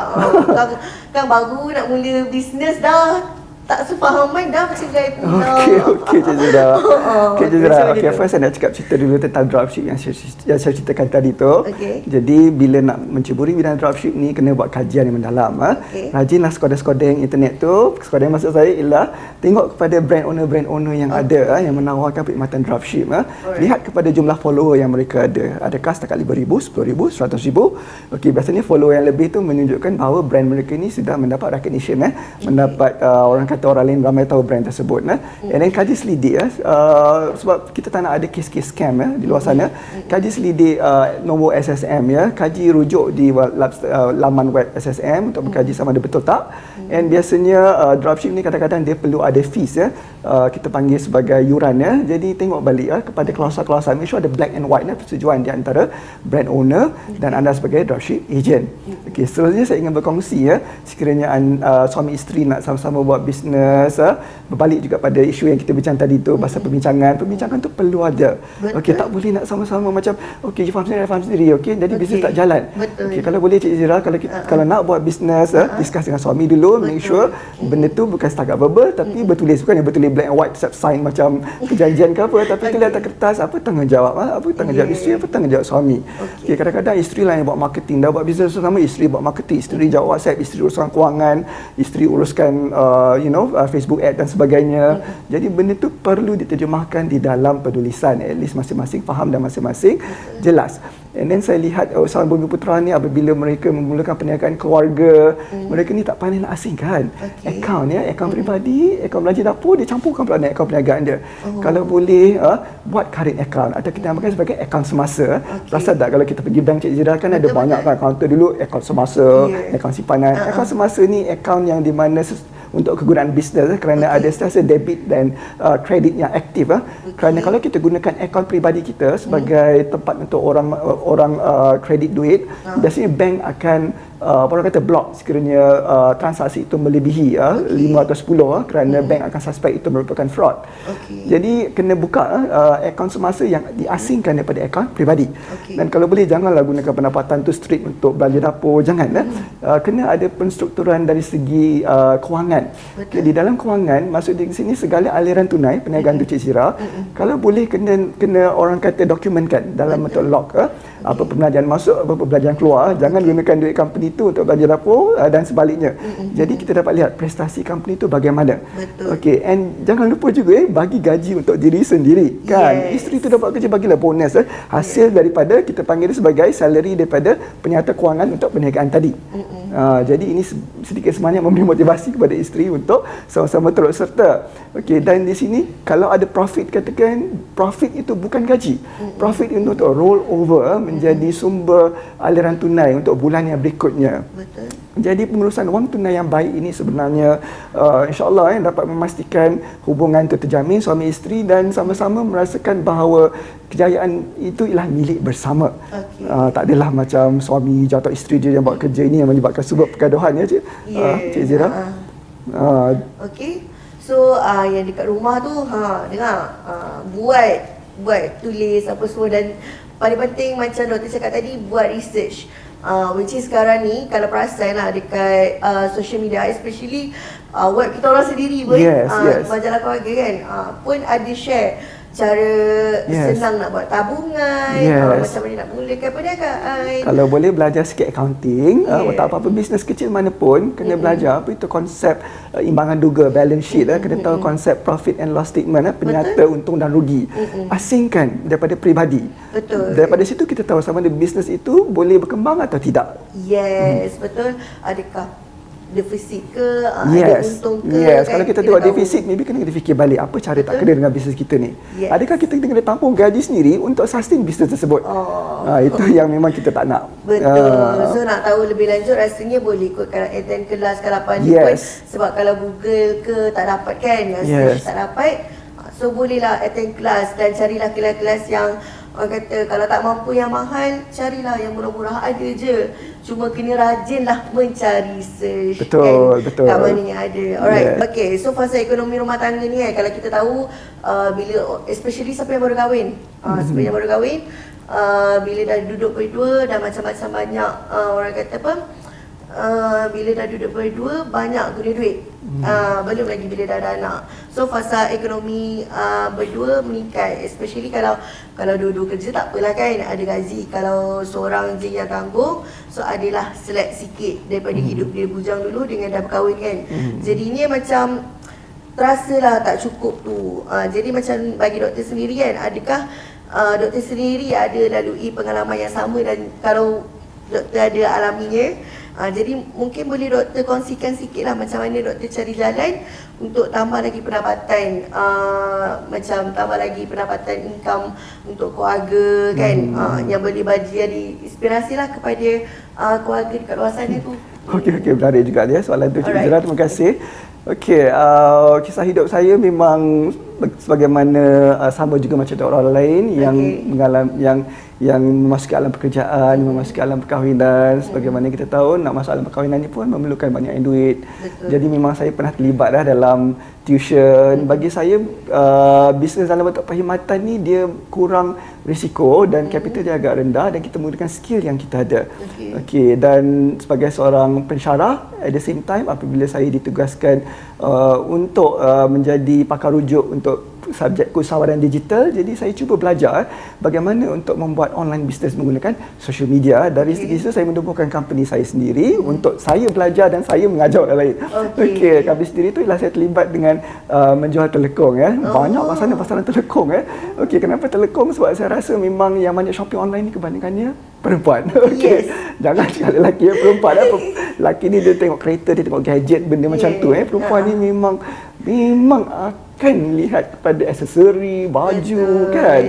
kan, kan baru nak mula bisnes dah tak sefahaman dah macam gaya pula. Okey, okey Cik Zura. Okey Cik Zura. Okey, first saya nak cakap cerita dulu tentang dropship yang saya, yang saya ceritakan tadi tu. Okay. Jadi, bila nak menceburi bidang dropship ni, kena buat kajian yang mendalam. Ha? Okay. Rajinlah skodeng-skodeng internet tu. Skodeng maksud saya ialah tengok kepada brand owner-brand owner yang okay. ada ha, yang menawarkan perkhidmatan dropship. Ha? Lihat kepada jumlah follower yang mereka ada. Adakah setakat 5,000, 10,000, 100,000? Okey, biasanya follower yang lebih tu menunjukkan bahawa brand mereka ni sudah mendapat recognition. Eh? Okay. Mendapat uh, orang kata kata orang lain ramai tahu brand tersebut eh. Mm. And then kaji selidik eh. Uh, sebab kita tak nak ada kes-kes scam eh, di luar sana. Mm. Kaji selidik uh, nombor SSM ya. Kaji rujuk di uh, laman web SSM untuk mengkaji sama ada betul tak. Mm. And biasanya uh, dropship ni kadang-kadang dia perlu ada fees ya. Uh, kita panggil sebagai yuran ya. Jadi tengok balik ya kepada klausul-klausul. Make sure ada black and white ya, persetujuan di antara brand owner dan anda sebagai dropship agent. Okey, seterusnya saya ingin berkongsi ya. Sekiranya uh, suami isteri nak sama-sama buat bisnes uh, berbalik juga pada isu yang kita bincang tadi tu pasal perbincangan. Perbincangan tu perlu ada. Okey, tak boleh nak sama-sama macam okey, you faham sendiri, faham sendiri. Okey, jadi okay. bisnes tak jalan. Okey, kalau boleh Cik Zira kalau kita, uh-huh. kalau nak buat bisnes uh, discuss dengan suami dulu, Betul. make sure benda tu bukan setakat verbal tapi hmm. bertulis bukan yang bertulis black and white sign macam perjanjian ke apa tapi okay. kita lihat kertas apa tanggungjawab apa tanggungjawab yeah. isteri apa tanggungjawab suami. Okey, okay, kadang-kadang isteri lah yang buat marketing dah buat bisnes bersama isteri buat marketing, isteri jawab WhatsApp, isteri uruskan kewangan, isteri uruskan uh, you know uh, Facebook ad dan sebagainya. Mm-hmm. Jadi benda tu perlu diterjemahkan di dalam penulisan at least masing-masing faham dan masing-masing mm-hmm. jelas. And then saya lihat uh, usahawan Bumi Putra ni apabila mereka memulakan perniagaan keluarga, mm. mereka ni tak pandai nak asingkan okay. akaun ya, akaun mm. peribadi, akaun belanja dapur dia campurkan pula dengan akaun perniagaan dia. Oh. Kalau boleh uh, buat current account atau kita namakan sebagai akaun semasa. Okay. Rasa tak kalau kita pergi bank Cik Zira kan betul, ada banyak kan kaunter dulu akaun semasa, yeah. akaun simpanan. Uh-huh. Akaun semasa ni akaun yang di mana untuk kegunaan bisnes eh, kerana okay. ada setiap debit dan uh, kredit yang aktif eh. okay. kerana kalau kita gunakan akaun peribadi kita sebagai hmm. tempat untuk orang uh, orang uh, kredit duit uh. biasanya bank akan uh, orang kata block sekiranya uh, transaksi itu melebihi uh, okay. 5 atau 10 uh, kerana hmm. bank akan suspek itu merupakan fraud. Okay. Jadi kena buka uh, akaun semasa yang diasingkan daripada akaun peribadi. Okay. Dan kalau boleh janganlah gunakan pendapatan tu straight untuk belanja dapur, jangan hmm. uh, kena ada penstrukturan dari segi uh, kewangan. Okay, di dalam kewangan maksud di sini segala aliran tunai perniagaan hmm. Cik Sira hmm. kalau boleh kena kena orang kata dokumentkan dalam bentuk log uh, apa pembelanjaan masuk apa pembelanjaan keluar jangan gunakan duit company itu untuk belanja dapur uh, dan sebaliknya mm-hmm. jadi kita dapat lihat prestasi company itu bagaimana betul okey and jangan lupa juga eh bagi gaji untuk diri sendiri kan yes. isteri tu dapat kerja bagilah bonus eh hasil yes. daripada kita panggil dia sebagai salary daripada penyata kewangan untuk perniagaan tadi mm-hmm. uh, jadi ini sedikit sebanyak memberi motivasi kepada isteri untuk sama-sama turut serta okey dan di sini kalau ada profit katakan profit itu bukan gaji mm-hmm. profit itu untuk roll over eh, menjadi sumber aliran tunai untuk bulan yang berikutnya. Betul. Jadi pengurusan wang tunai yang baik ini sebenarnya uh, insya-Allah eh, dapat memastikan hubungan itu terjamin suami isteri dan sama-sama merasakan bahawa kejayaan itu ialah milik bersama. Okay. Uh, tak adalah macam suami atau isteri dia yang buat kerja ini yang menyebabkan sebab pergaduhan ya cik. Yes. Uh, cik Zira. Uh-huh. Uh, Okey. So uh, yang dekat rumah tu ha dengar uh, buat buat tulis apa semua dan paling penting macam doktor cakap tadi buat research uh, which is sekarang ni kalau perasan lah dekat uh, social media especially uh, web kita orang sendiri pun yes, uh, yes. majalah keluarga kan uh, pun ada share cara yes. senang nak buat tabungan yes. uh, macam mana nak mulakan perniagaan kalau boleh belajar sikit accounting yeah. uh, tak apa-apa bisnes kecil mana pun kena mm-hmm. belajar apa itu konsep uh, imbangan duga balance sheet mm-hmm. uh, kena tahu konsep profit and loss statement uh, penyata Betul. untung dan rugi mm-hmm. asingkan daripada peribadi Betul. daripada situ kita tahu sama ada bisnes itu boleh berkembang atau tidak yes mm. betul adakah defisit ke uh, yes. ada untung ke yes. kan? kalau kita tengok defisit maybe kena kita fikir balik apa cara Betul. tak kena dengan bisnes kita ni yes. adakah kita kena tampung gaji sendiri untuk sustain bisnes tersebut oh. uh, itu yang memang kita tak nak betul uh, so nak tahu lebih lanjut rasanya boleh ikut kalau attend kelas kalapan yes. pun sebab kalau google ke tak dapat kan yes. tak dapat so bolehlah attend kelas dan carilah kelas-kelas yang Orang kata kalau tak mampu yang mahal, carilah yang murah-murah ada je. Cuma kena rajinlah mencari search betul, kan, betul. kat mana yang ada. Alright, yeah. okay. So fasa ekonomi rumah tangga ni eh, kalau kita tahu uh, bila, especially siapa yang baru kahwin. Uh, mm-hmm. Siapa yang baru kahwin, uh, bila dah duduk berdua dan macam-macam banyak uh, orang kata apa, uh, bila dah duduk berdua banyak guna duit. Hmm. Uh, belum lagi bila dah ada anak. So fasa ekonomi uh, berdua meningkat especially kalau kalau dua-dua kerja tak apalah kan ada gaji. Kalau seorang je yang tanggung so adalah select sikit daripada hmm. hidup dia bujang dulu dengan dah berkahwin kan. Hmm. Jadinya macam terasalah tak cukup tu. Uh, jadi macam bagi doktor sendiri kan adakah uh, doktor sendiri ada lalui pengalaman yang sama dan kalau doktor ada alaminya Uh, jadi mungkin boleh doktor kongsikan sikit lah macam mana doktor cari jalan untuk tambah lagi pendapatan uh, macam tambah lagi pendapatan income untuk keluarga kan hmm. uh, yang boleh bagi jadi inspirasi lah kepada uh, keluarga dekat luar sana tu. Okey okey menarik juga dia soalan tu Cik Zira terima kasih. Okey uh, kisah hidup saya memang sebagaimana uh, sama juga macam orang lain okay. yang mengalami yang yang memasuki alam pekerjaan, memasuki alam perkahwinan. Sebagaimana kita tahu, nak masuk alam perkahwinan ni pun memerlukan banyak duit. Betul. Jadi memang saya pernah terlibat dah dalam tuition. Bagi saya, uh, bisnes dalam bentuk perkhidmatan ni dia kurang risiko dan capital dia agak rendah dan kita menggunakan skill yang kita ada. Okay. okay. Dan sebagai seorang pensyarah, at the same time apabila saya ditugaskan uh, untuk uh, menjadi pakar rujuk untuk to subjek usahawaran digital jadi saya cuba belajar eh, bagaimana untuk membuat online business menggunakan social media dari okay. segi itu saya menubuhkan company saya sendiri hmm. untuk saya belajar dan saya mengajar orang lain okey okay, company sendiri itu ialah saya terlibat dengan uh, menjual telekong ya oh. banyak pasaran pasaran telekong ya okey kenapa telekong sebab saya rasa memang yang banyak shopping online ni kebanyakannya perempuan okey yes. jangan cakap lelaki ya perempuan ya. lelaki ni dia tengok kereta dia tengok gadget benda yes. macam tu eh perempuan uh-huh. ni memang memang kan lihat kepada aksesori, baju Betul. kan.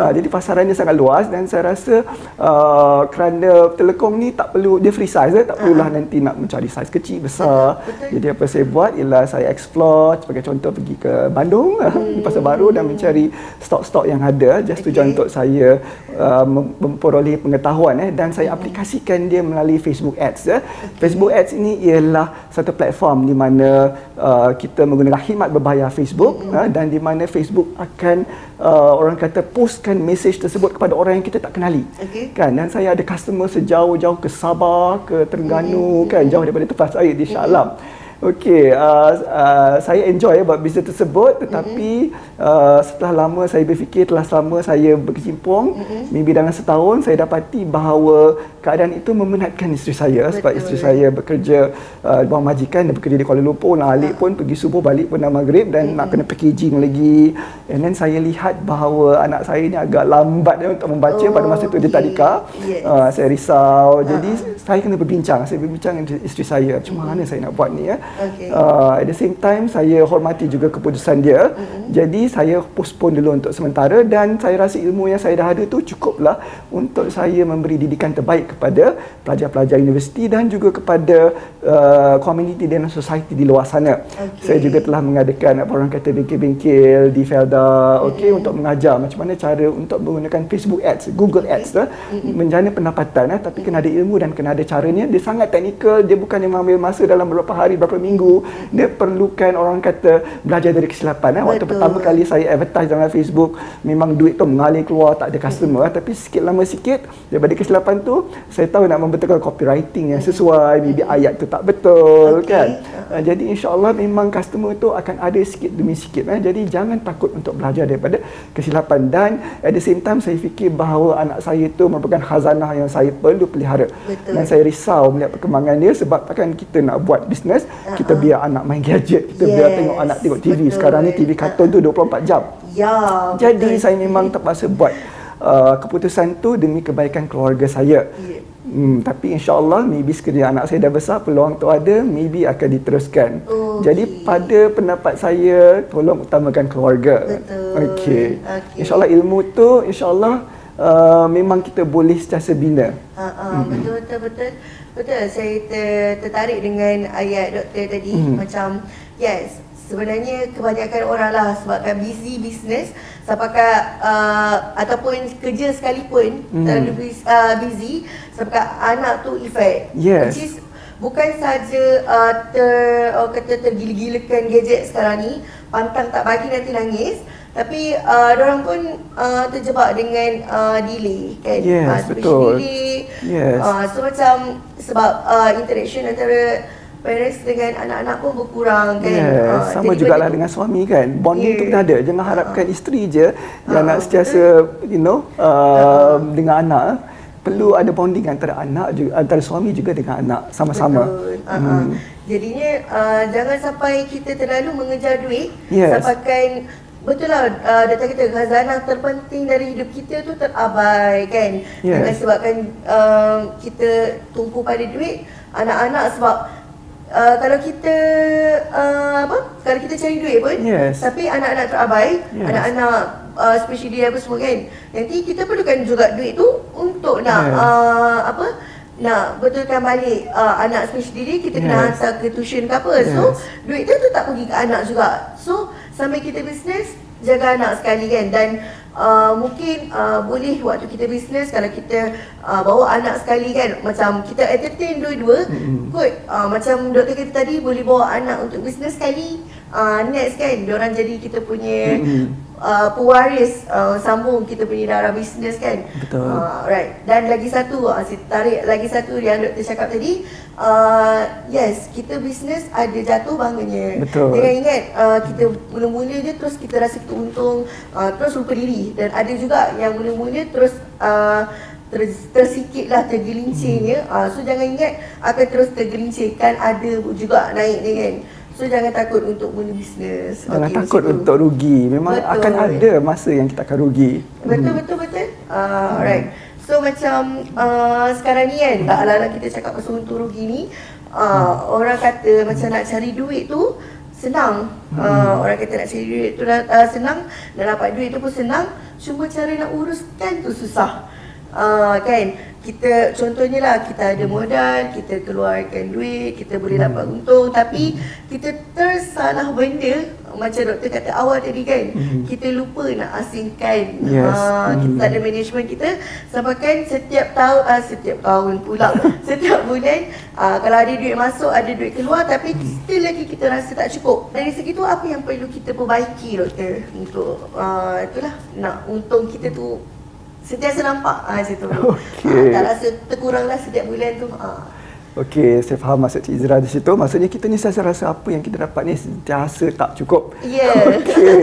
Uh, jadi pasarannya sangat luas dan saya rasa uh, kerana Telekom ni tak perlu dia free size eh? tak perlulah uh-huh. nanti nak mencari saiz kecil besar. Betul. Jadi apa saya buat ialah saya explore sebagai contoh pergi ke Bandung hmm. di Pasar Baru dan mencari stok-stok yang ada just okay. tujuan untuk saya uh, memperoleh pengetahuan eh dan saya hmm. aplikasikan dia melalui Facebook Ads eh. Okay. Facebook Ads ini ialah satu platform di mana uh, kita menggunakan khidmat berbayar Facebook mm-hmm. dan di mana Facebook akan uh, orang kata postkan mesej tersebut kepada orang yang kita tak kenali. Okay. Kan dan saya ada customer sejauh-jauh ke Sabah, ke Terengganu mm-hmm. kan jauh daripada tempat saya di Shah Alam. Mm-hmm. Okey, uh, uh, saya enjoy buat bisnes tersebut tetapi mm-hmm. uh, setelah lama saya berfikir telah lama saya berkecimpung mm-hmm. maybe dalam setahun saya dapati bahawa keadaan itu memenatkan isteri saya Betul. sebab isteri saya bekerja uh, bawah majikan dan bekerja di Kuala Lumpur nak balik pun pergi subuh balik pun dah maghrib dan mm-hmm. nak kena packaging lagi and then saya lihat bahawa anak saya ni agak lambat untuk membaca oh, pada masa itu okay. dia tadika yes. uh, saya risau uh-huh. jadi saya kena berbincang saya berbincang dengan isteri saya macam mana mm-hmm. saya nak buat ni ya Okay. Uh, at the same time saya hormati juga keputusan dia. Mm-hmm. Jadi saya postpone dulu untuk sementara dan saya rasa ilmu yang saya dah ada tu cukuplah untuk saya memberi didikan terbaik kepada pelajar-pelajar universiti dan juga kepada uh, community dan society di luar sana. Okay. Saya juga telah mengadakan apa orang kata bengkel-bengkel di Felda okey mm-hmm. untuk mengajar macam mana cara untuk menggunakan Facebook Ads, Google Ads okay. mm-hmm. menjana pendapatan eh tapi kena ada ilmu dan kena ada caranya. Dia sangat teknikal, dia bukan yang mengambil masa dalam beberapa hari, beberapa minggu dia perlukan orang kata belajar dari kesilapan eh. waktu pertama kali saya advertise dalam Facebook memang duit tu mengalir keluar tak ada customer hmm. tapi sikit lama sikit daripada kesilapan tu saya tahu nak membetulkan copywriting yang sesuai maybe ayat tu tak betul okay. kan uh, jadi insyaallah memang customer tu akan ada sikit demi sikit eh. jadi jangan takut untuk belajar daripada kesilapan dan at the same time saya fikir bahawa anak saya itu merupakan khazanah yang saya perlu pelihara betul. dan saya risau melihat perkembangan dia sebab takkan kita nak buat bisnes. Kita biar anak main gadget kita yes. biar tengok anak tengok TV betul. sekarang ni TV kartun tu 24 jam ya jadi betul. saya memang terpaksa buat uh, keputusan tu demi kebaikan keluarga saya yeah. Hmm, tapi insyaAllah maybe sekiranya anak saya dah besar peluang tu ada maybe akan diteruskan okay. jadi pada pendapat saya tolong utamakan keluarga betul okey okay. insyaAllah ilmu tu insyaAllah uh, memang kita boleh sentiasa bina uh, uh, hmm. betul betul saya ter, tertarik dengan ayat doktor tadi hmm. macam yes, sebenarnya kebanyakan orang lah sebabkan busy business sebabkan uh, ataupun kerja sekalipun hmm. terlalu uh, busy sebabkan anak tu efek. Yes. Which is bukan saja uh, ter oh, kata tergila-gilakan gadget sekarang ni, pantang tak bagi nanti nangis. Tapi uh, orang pun uh, terjebak dengan uh, delay kan. Yes, uh, betul. Delay. Yes. Uh, so macam sebab uh, interaction antara parents dengan anak-anak pun berkurang kan. Yes, uh, sama juga lah dengan suami kan. Bonding yeah. tu kena ada. Jangan harapkan uh, isteri je yang uh, nak sentiasa you know uh, uh, dengan anak. Perlu ada bonding antara anak juga antara suami juga dengan anak sama-sama. Betul. Uh, hmm. Jadinya uh, jangan sampai kita terlalu mengejar duit yes. sampaikan Betul lah, uh, data kita khazanah terpenting dari hidup kita tu terabai kan yes. Dengan sebabkan uh, kita tumpu pada duit anak-anak sebab uh, kalau kita uh, apa kalau kita cari duit pun yes. tapi anak-anak terabai yes. anak-anak uh, special dia apa semua kan nanti kita perlukan juga duit tu untuk nak yes. uh, apa nak betulkan balik uh, anak special diri kita yes. kena hantar ke tuition ke apa yes. so duit tu tu tak pergi ke anak juga so sampai kita bisnes jaga anak sekali kan dan uh, mungkin uh, boleh waktu kita bisnes kalau kita uh, bawa anak sekali kan macam kita entertain dua-dua mm-hmm. kot uh, macam doktor kita tadi boleh bawa anak untuk bisnes sekali uh, next kan orang jadi kita punya mm-hmm uh, pewaris uh, sambung kita punya darah bisnes kan. Betul. Uh, right. Dan lagi satu, uh, tarik lagi satu yang doktor cakap tadi, uh, yes, kita bisnes ada jatuh bangunnya. Betul. Jangan ingat, uh, kita mula-mula je terus kita rasa kita untung, uh, terus lupa diri. Dan ada juga yang mula-mula terus uh, ter, tersikit lah tergelincirnya. Hmm. Uh, so jangan ingat akan terus tergelincir. Kan ada juga naik ni kan. So jangan takut untuk mula bisnes. Jangan okay, takut untuk rugi. Memang betul. akan ada masa yang kita akan rugi. Betul hmm. betul betul. Uh, alright. So macam uh, sekarang ni kan, tak ala kita cakap pasal untung rugi ni, uh, hmm. orang kata macam nak cari duit tu senang. Uh, hmm. orang kata nak cari duit tu uh, senang, dan dapat duit tu pun senang. Cuma cara nak uruskan tu susah. Uh, kan? Kita contohnya lah kita ada modal, kita keluarkan duit, kita boleh hmm. dapat untung. Tapi kita tersalah benda. Macam doktor kata awal tadi kan hmm. kita lupa nak asingkan. Yes. uh, kita tak ada management kita. Sampai kan setiap tahun uh, setiap tahun pula setiap bulan uh, kalau ada duit masuk ada duit keluar tapi still lagi kita rasa tak cukup. Dari segitu apa yang perlu kita perbaiki doktor untuk uh, itulah nak untung kita tu Sentiasa nampak ah situ. Okay. Ha, tak rasa terkuranglah setiap bulan tu. Ha. Okey, saya faham maksud Cik Izra di situ. Maksudnya kita ni saya rasa apa yang kita dapat ni sentiasa tak cukup. Ya. Yeah. Okey.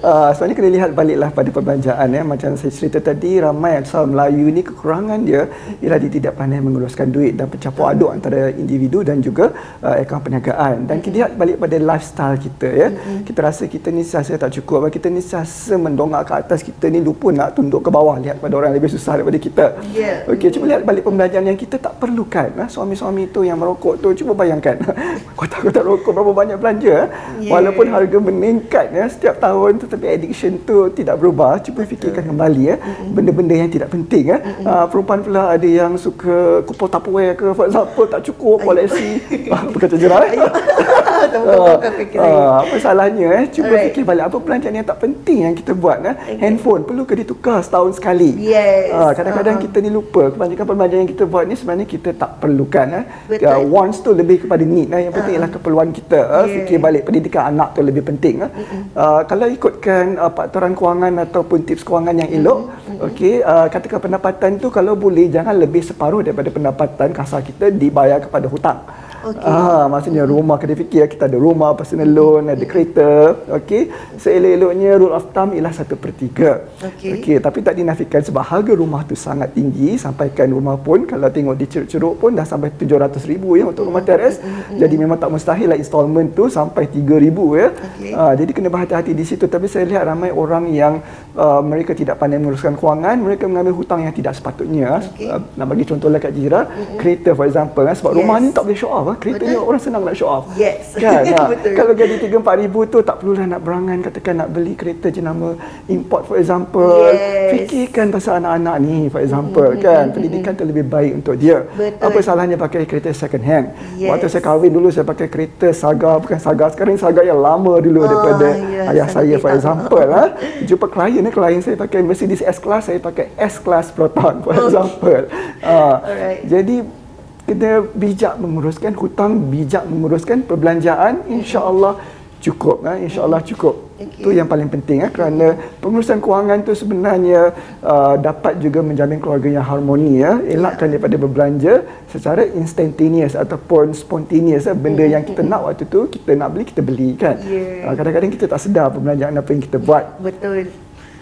Uh, sebenarnya kena lihat baliklah pada perbelanjaan ya. Macam saya cerita tadi, ramai asal Melayu ni kekurangan dia ialah dia tidak pandai menguruskan duit dan pencampur aduk antara individu dan juga uh, akaun perniagaan. Dan kita lihat balik pada lifestyle kita ya. Kita rasa kita ni sentiasa tak cukup. Kita ni sentiasa mendongak ke atas. Kita ni lupa nak tunduk ke bawah. Lihat pada orang lebih susah daripada kita. Yeah. Okey, cuba lihat balik perbelanjaan yang kita tak perlukan. Ha? Suami-suami suami tu yang merokok tu cuba bayangkan. Kotak-kotak rokok berapa banyak belanja yeah. walaupun harga meningkat ya setiap tahun tetapi addiction tu tidak berubah. Cuba Betul. fikirkan kembali ya benda-benda yang tidak penting ya. Uh, perempuan pula ada yang suka kupol tupperware ke for example tak cukup koleksi eh uh, apa salahnya eh cuba right. fikir balik apa belanjaan yang tak penting yang kita buat eh okay. handphone perlu ke ditukar setahun sekali yes. uh, kadang-kadang uh-huh. kita ni lupa kebanyakan perbelanjaan yang kita buat ni sebenarnya kita tak perlukan eh eh. Uh, wants tu lebih kepada need eh. Yang penting uh. ialah keperluan kita. Uh, yeah. Fikir balik pendidikan anak tu lebih penting. Eh. Uh, kalau ikutkan uh, faktoran kewangan ataupun tips kewangan yang elok, mm-hmm. okey, uh, katakan pendapatan tu kalau boleh jangan lebih separuh daripada pendapatan kasar kita dibayar kepada hutang. Okay. Ah, maksudnya rumah kena fikir kita ada rumah, personal loan, ada kereta. Okey. Seelok-eloknya rule of thumb ialah 1 per 3. Okey. Okey, tapi tak dinafikan sebab harga rumah tu sangat tinggi sampaikan rumah pun kalau tengok di ceruk-ceruk pun dah sampai 700 ribu ya untuk rumah teres. Jadi memang tak mustahil lah installment tu sampai 3000 ya. Okay. Ah, jadi kena berhati-hati di situ tapi saya lihat ramai orang yang uh, mereka tidak pandai menguruskan kewangan, mereka mengambil hutang yang tidak sepatutnya. Okay. Uh, nak bagi contoh lah Kak Jira, kereta for example kan sebab yes. rumah ni tak boleh show off apa kereta Betul. ni orang senang nak show off yes kan ha. kalau gaji 3 4 ribu tu tak perlulah nak berangan katakan nak beli kereta jenama import for example yes. fikirkan pasal anak-anak ni for example mm-hmm. kan pendidikan tu lebih baik untuk dia Betul. apa salahnya pakai kereta second hand yes. waktu saya kahwin dulu saya pakai kereta Saga bukan Saga sekarang Saga yang lama dulu oh, daripada yes. ayah saya for example ha. jumpa klien ni klien saya pakai Mercedes S-Class saya pakai S-Class Proton for example ha. jadi kena bijak menguruskan hutang, bijak menguruskan perbelanjaan, insya-Allah cukup eh? insya-Allah cukup. Okay. Itu yang paling penting eh? kerana pengurusan kewangan tu sebenarnya uh, dapat juga menjamin keluarga yang harmoni ya. Elakkan yeah. daripada berbelanja secara instantaneous ataupun spontaneous eh? benda yang kita nak waktu tu kita nak beli kita beli kan. Yeah. Uh, kadang-kadang kita tak sedar perbelanjaan apa yang kita buat. Betul.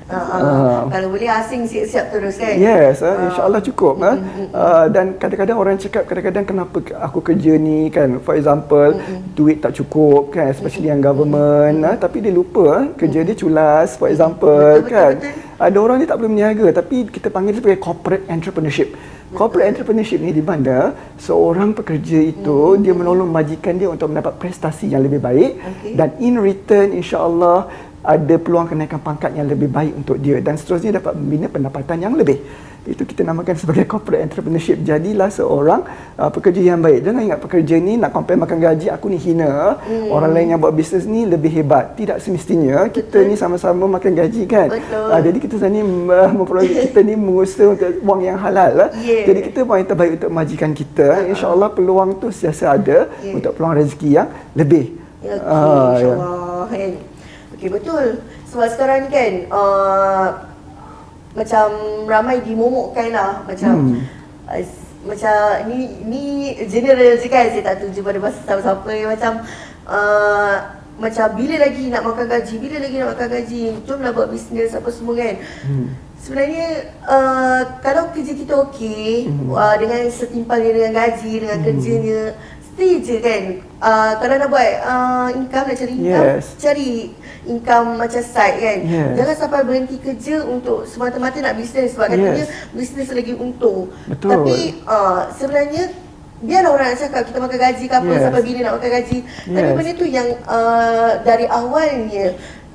Uh, uh, kalau boleh asing siap-siap terus kan yes uh, insyaallah cukup uh, uh, dan kadang-kadang orang cakap kadang-kadang kenapa aku kerja ni kan for example mm-hmm. duit tak cukup kan especially mm-hmm. yang government mm-hmm. uh, tapi dia lupa uh, kerja dia culas for example betul, kan betul, betul. ada orang ni tak boleh berniaga tapi kita panggil dia sebagai corporate entrepreneurship Corporate entrepreneurship ni di mana seorang pekerja itu hmm. dia menolong majikan dia untuk mendapat prestasi yang lebih baik okay. dan in return insya-Allah ada peluang kenaikan pangkat yang lebih baik untuk dia dan seterusnya dapat membina pendapatan yang lebih itu kita namakan sebagai corporate entrepreneurship jadilah seorang uh, pekerja yang baik jangan ingat pekerja ni nak compare makan gaji aku ni hina hmm. orang lain yang buat bisnes ni lebih hebat tidak semestinya Betul. kita ni sama-sama makan gaji kan uh, jadi kita ni uh, memperoleh kita ni mengusaha untuk wang yang halal lah. yeah. jadi kita buat yang terbaik untuk majikan kita uh-huh. insyaallah peluang tu sentiasa ada yeah. untuk peluang rezeki yang lebih okay, uh, insyaallah ya. Okey betul sebab sekarang ni kan uh, macam ramai dimomokkan lah macam hmm. uh, macam ni ni general je kan saya tak tunjuk pada masa siapa-siapa macam uh, macam bila lagi nak makan gaji bila lagi nak makan gaji jomlah buat bisnes apa semua kan hmm. sebenarnya uh, kalau kerja kita okey hmm. uh, dengan setimpal dengan gaji dengan hmm. kerjanya Mesti je kan uh, Kalau nak buat uh, income nak cari income yes. Cari income macam side kan yes. Jangan sampai berhenti kerja untuk semata-mata nak bisnes Sebab yes. katanya bisnes lagi untung Betul. Tapi uh, sebenarnya Biarlah orang nak cakap kita makan gaji ke apa yes. Sampai bila nak makan gaji yes. Tapi benda tu yang uh, dari awalnya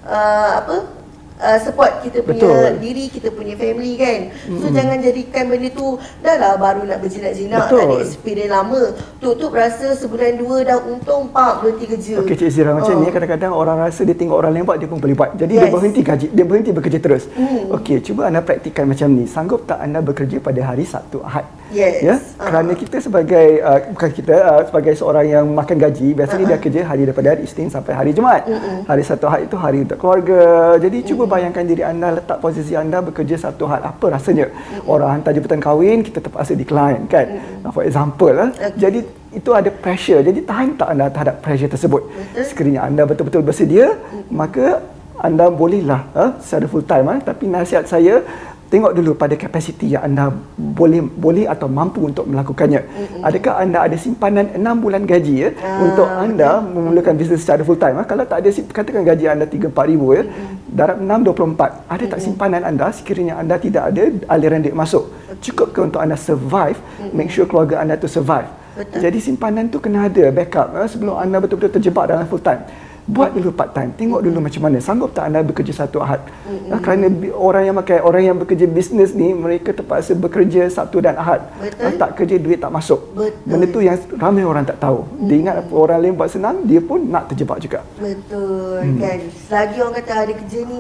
uh, Apa uh, support kita punya Betul. diri, kita punya family kan. So mm-hmm. jangan jadikan benda tu dah lah baru nak berjinak-jinak, tak ada experience lama. Tutup rasa sebulan dua dah untung, pak berhenti kerja. Okey Cik Zira, macam ni oh. kadang-kadang orang rasa dia tengok orang lain buat, dia pun boleh buat. Jadi yes. dia berhenti gaji, dia berhenti bekerja terus. Mm. Okey, cuba anda praktikkan macam ni. Sanggup tak anda bekerja pada hari Sabtu Ahad? Yes. Ya? Uh-huh. Kerana kita sebagai uh, bukan kita uh, sebagai seorang yang makan gaji, biasanya uh-huh. dia kerja hari daripada hari Isnin sampai hari Jumaat. Uh-huh. Hari Sabtu Ahad itu hari untuk keluarga. Jadi uh-huh. cuba bayangkan diri anda letak posisi anda bekerja Sabtu Ahad. Apa rasanya? Uh-huh. Orang hantar jemputan kahwin, kita terpaksa decline kan. Uh-huh. For example lah. Uh-huh. Jadi itu ada pressure. Jadi tahan tak anda terhadap pressure tersebut? Uh-huh. Sekiranya anda betul-betul bersedia, uh-huh. maka anda bolehlah uh, secara full time uh, tapi nasihat saya tengok dulu pada kapasiti yang anda boleh boleh atau mampu untuk melakukannya. Mm-hmm. Adakah anda ada simpanan 6 bulan gaji ya ah, untuk anda okay. memulakan bisnes secara full time? Ha? Kalau tak ada katakan gaji anda 3 4 ribu ya, mm-hmm. darab 6 24. Ada mm-hmm. tak simpanan anda sekiranya anda tidak ada aliran duit masuk? Cukup ke untuk anda survive? Mm-hmm. Make sure keluarga anda tu survive. Betul. Jadi simpanan tu kena ada backup ya, sebelum anda betul-betul terjebak dalam full time buat dulu part time tengok dulu macam mana sanggup tak anda bekerja satu ahad mm-hmm. kerana orang yang makai orang yang bekerja bisnes ni mereka terpaksa bekerja satu dan ahad Betul. tak kerja duit tak masuk Betul. benda tu yang ramai orang tak tahu mm-hmm. dia ingat apa orang lain buat senang dia pun nak terjebak juga betul mm. kan selagi orang kata ada kerja ni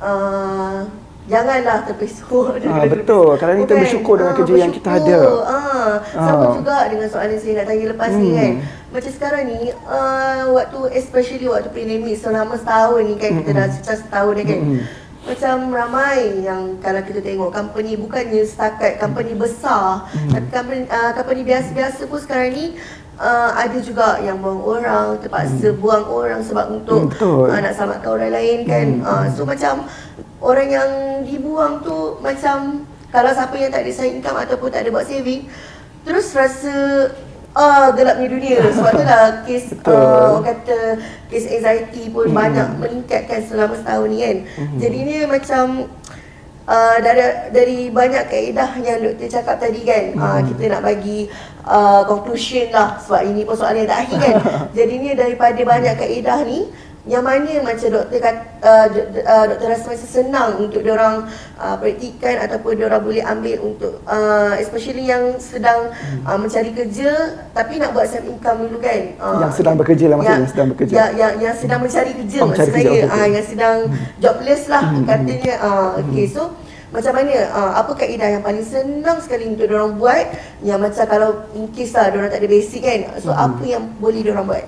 uh, Janganlah terpesuk. Ah, betul. Kalau kita okay. bersyukur dengan ah, kerja bersyukur. yang kita ada. Ah, sama ah. juga dengan soalan saya nak tanya lepas hmm. ni kan. Macam sekarang ni, uh, waktu especially waktu pandemik selama setahun ni kan, kita dah cerita setahun ni kan. Macam ramai yang kalau kita tengok company bukannya setakat company besar, tapi company, uh, company biasa-biasa pun sekarang ni uh, ada juga yang buang orang, terpaksa hmm. buang orang sebab untuk hmm, uh, nak selamatkan orang lain kan. Hmm. Uh, so macam orang yang dibuang tu macam kalau siapa yang tak ada side income ataupun tak ada buat saving terus rasa ah gelapnya dunia sebab tu lah kes uh, orang kata kes anxiety pun hmm. banyak meningkatkan selama setahun ni kan hmm. jadi ni macam uh, dari dari banyak kaedah yang doktor cakap tadi kan hmm. uh, kita nak bagi uh, conclusion lah sebab ini pun soalan yang tak akhir kan jadi ni daripada banyak kaedah ni yang mana macam doktor kata, uh, uh, doktor rasa macam senang untuk orang uh, praktikan ataupun orang boleh ambil untuk uh, especially yang sedang uh, mencari kerja tapi nak buat self income dulu kan? Uh, yang sedang bekerja lah maksudnya yang sedang bekerja. yang, yang, yang sedang mencari kerja oh, maksud saya. kerja, uh, yang sedang hmm. jobless lah hmm. katanya. Uh, okay so macam mana uh, apa kaedah yang paling senang sekali untuk orang buat? Yang macam kalau in case lah orang tak ada basic kan? So hmm. apa yang boleh orang buat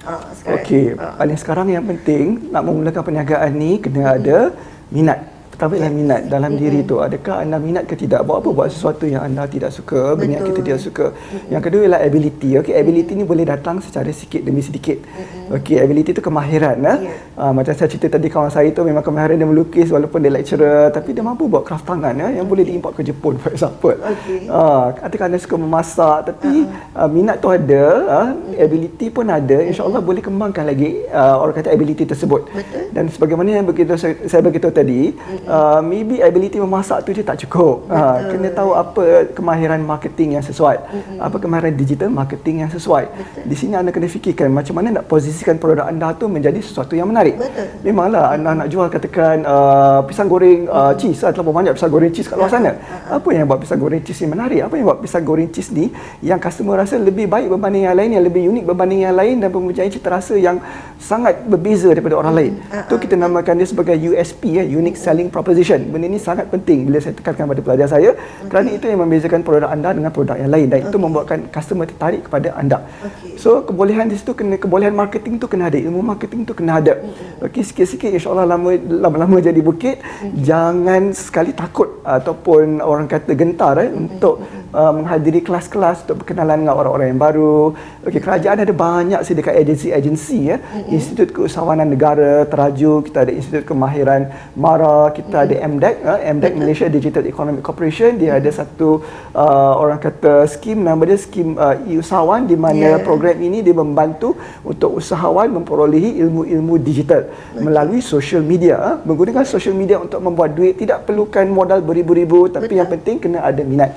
Ha, Okey, ha. paling sekarang yang penting nak memulakan perniagaan ni kena ada minat pertama minat dalam mm-hmm. diri tu adakah anda minat ke tidak buat apa buat sesuatu yang anda tidak suka yang kita tidak suka mm-hmm. yang kedua ialah ability okey ability mm-hmm. ni boleh datang secara sikit demi sedikit mm-hmm. okey ability tu kemahiran eh? yeah. uh, macam saya cerita tadi kawan saya tu memang kemahiran dia melukis walaupun dia lecturer tapi dia mampu buat craft tangan eh? yang boleh diimport ke Jepun for example okey uh, adakah anda suka memasak tapi uh-huh. uh, minat tu ada uh, ability pun ada insyaallah boleh kembangkan lagi uh, orang kata ability tersebut Betul. dan sebagaimana yang begitu saya, saya beritahu tadi uh, maybe ability memasak tu je tak cukup. Uh, kena tahu apa kemahiran marketing yang sesuai. Mm-hmm. Apa kemahiran digital marketing yang sesuai. Betul. Di sini anda kena fikirkan macam mana nak posisikan produk anda tu menjadi sesuatu yang menarik. Betul. Memanglah anda nak jual katakan uh, pisang goreng uh, cheese atau banyak pisang goreng cheese kat luar sana. Apa yang buat pisang goreng cheese ni menarik? Apa yang buat pisang goreng cheese ni yang customer rasa lebih baik berbanding yang lain, yang lebih unik berbanding yang lain dan mempunyai cita rasa yang sangat berbeza daripada orang lain. Uh-huh. Tu kita namakan dia sebagai USP ya, unique selling proposition. Benda ini sangat penting bila saya tekankan pada pelajar saya okay. kerana itu yang membezakan produk anda dengan produk yang lain dan okay. itu membuatkan customer tertarik kepada anda. Okay. So kebolehan di situ kena kebolehan marketing tu kena ada, ilmu marketing tu kena ada. Okey sikit-sikit insya-Allah lama lama-lama jadi bukit. Mm-hmm. Jangan sekali takut ataupun orang kata gentar eh untuk uh, menghadiri kelas-kelas untuk berkenalan dengan orang-orang yang baru. Okey, kerajaan ada banyak dekat agensi-agensi ya. Mm-hmm. Institut Keusahawanan Negara teraju, kita ada Institut Kemahiran MARA, kita mm-hmm. ada MDEC, uh, MDEC Malaysia Digital Economic Corporation. Dia mm-hmm. ada satu uh, orang kata skim nama dia skim uh, e-usahawan di mana yeah. program ini dia membantu untuk usahawan memperolehi ilmu-ilmu digital okay. melalui social media. Uh, menggunakan social media untuk membuat duit tidak perlukan modal beribu-ribu tapi Betul. yang penting kena ada minat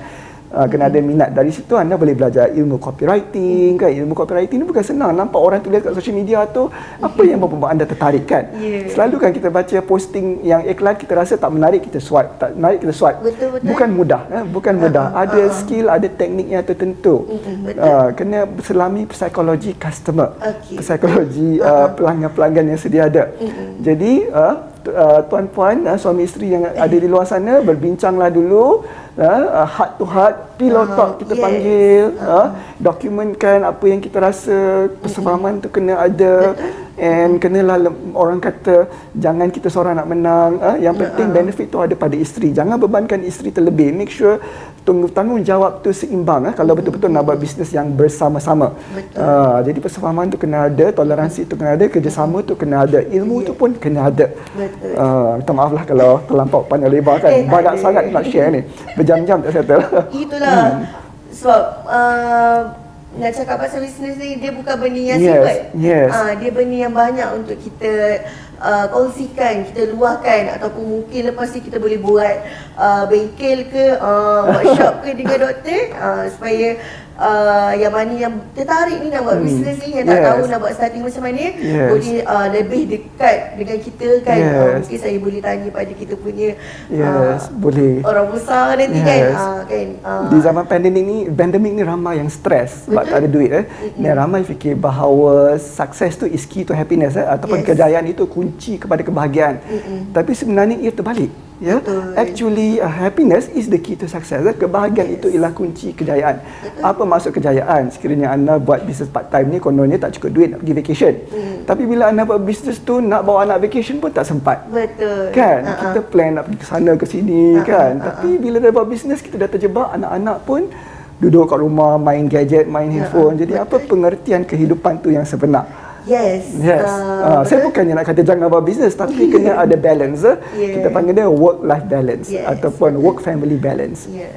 uh, kena ada minat dari situ anda boleh belajar ilmu copywriting kan? Ilmu copywriting ni bukan senang. Nampak orang tulis kat social media tu apa yang membuat anda tertarik kan? Yeah. selalu kan kita baca posting yang iklan kita rasa tak menarik kita swipe. Tak menarik kita swipe. Betul, betul. bukan mudah eh? bukan mudah. Uh, ada uh, skill ada teknik yang tertentu. Uh, kena selami psikologi customer. Okay. psikologi uh, pelanggan-pelanggan yang sedia ada. Uh-huh. jadi uh, uh, tuan-puan uh, suami isteri yang ada di luar sana berbincanglah dulu uh, heart to heart pillow uh, talk kita yes. panggil. Uh, uh, dokumentkan apa yang kita rasa persefahaman tu kena ada and kenalah orang kata jangan kita seorang nak menang. Uh, yang penting uh, benefit tu ada pada isteri. Jangan bebankan isteri terlebih. Make sure tunggu tanggungjawab tu seimbang eh, kalau betul-betul nak buat bisnes yang bersama-sama. Uh, jadi persefahaman tu kena ada toleransi tu kena ada kerjasama tu kena ada ilmu yeah. tu pun kena ada. Betul. Uh, minta maaf lah kalau terlampau panjang lebar kan. Eh, banyak sangat nak share ni. Berjam-jam tak settle itulah. Hmm. sebab uh, nak cakap pasal bisnes ni dia bukan benda yang yes, simple. Yes. Uh, dia benda yang banyak untuk kita uh, kongsikan, kita luahkan ataupun mungkin lepas ni kita boleh buat uh, bengkel ke, uh, workshop ke dengan doktor uh, supaya uh, yang mana yang tertarik ni nak buat hmm. bisnes ni yang tak yes. tahu nak buat starting macam mana yes. boleh uh, lebih dekat dengan kita kan yes. uh, mungkin saya boleh tanya pada kita punya yes. uh, boleh orang besar nanti kan? yes. kan, uh, kan? Uh, di zaman pandemik ni pandemik ni ramai yang stres sebab tak ada duit eh. Mm-hmm. dan ramai fikir bahawa sukses tu is key to happiness eh? ataupun yes. kejayaan itu kunci kepada kebahagiaan mm-hmm. tapi sebenarnya ia terbalik Ya, yeah? actually uh, happiness is the key to success. Eh? Kebahagiaan yes. itu ialah kunci kejayaan. Betul. Apa maksud kejayaan? Sekiranya anda buat bisnes part time ni kononnya tak cukup duit nak pergi vacation. Hmm. Tapi bila anda buat bisnes tu nak bawa anak vacation pun tak sempat. Betul. Kan? Uh-huh. Kita plan nak pergi ke sana ke sini uh-huh. kan. Uh-huh. Tapi bila dah buat bisnes kita dah terjebak anak-anak pun duduk kat rumah main gadget, main handphone. Uh-huh. Jadi Betul. apa pengertian kehidupan tu yang sebenar? Yes. Yes. Uh, uh, saya bukannya nak kata jangan buat bisnes tapi kena ada balance. Eh? Yeah. Kita panggil dia work life balance yes. ataupun work family balance. Yeah.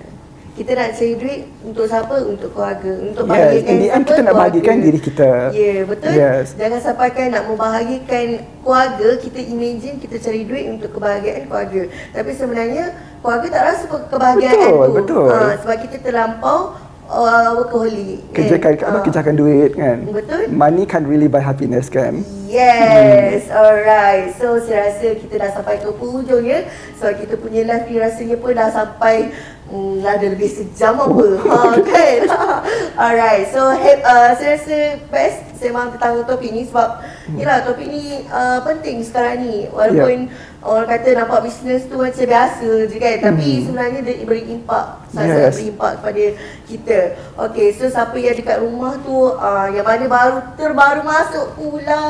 Kita nak cari duit untuk siapa? Untuk keluarga. Untuk yes. bahagikan siapa? kita nak bahagikan diri kita. Ya, yeah, betul. Yes. Jangan sampai kan nak membahagikan keluarga, kita imagine kita cari duit untuk kebahagiaan keluarga. Tapi sebenarnya keluarga tak rasa kebahagiaan betul, tu. Betul. Uh, sebab kita terlampau uh, workaholic kerjakan kan? apa uh. kerjakan duit kan betul money can't really buy happiness kan yes hmm. alright so saya rasa kita dah sampai ke penghujung ya so kita punya live ni rasanya pun dah sampai Hmm, ada lebih sejam apa ha, kan Alright So uh, saya rasa best Sembang tentang topik ni Sebab. Yelah topik ni uh, Penting sekarang ni. Walaupun yeah orang kata nampak bisnes tu macam biasa je kan tapi hmm. sebenarnya dia beri impak. Sangat yes. beri impak kepada kita. Okey so siapa yang dekat rumah tu uh, yang mana baru terbaru masuk pula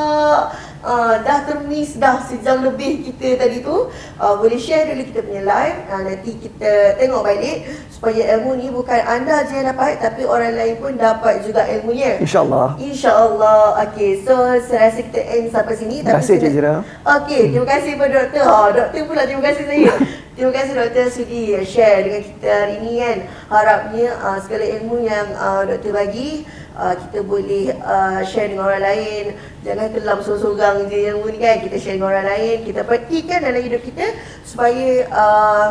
uh, dah termiss dah sejam lebih kita tadi tu uh, boleh share dulu kita punya live. Uh, nanti kita tengok balik supaya ilmu ni bukan anda je yang dapat tapi orang lain pun dapat juga ilmunya. Insyaallah. Insyaallah. Okey so saya rasa kita end sampai sini. Terima kasih Cik Zira. Okey terima kasih kepada doktor. Ha doktor pula terima kasih saya. Terima kasih doktor sudi share dengan kita hari ini kan. Harapnya uh, segala ilmu yang uh, doktor bagi uh, kita boleh uh, share dengan orang lain. Jangan kelam seorang-seorang je yang ni kan. Kita share dengan orang lain. Kita praktikan dalam hidup kita supaya uh,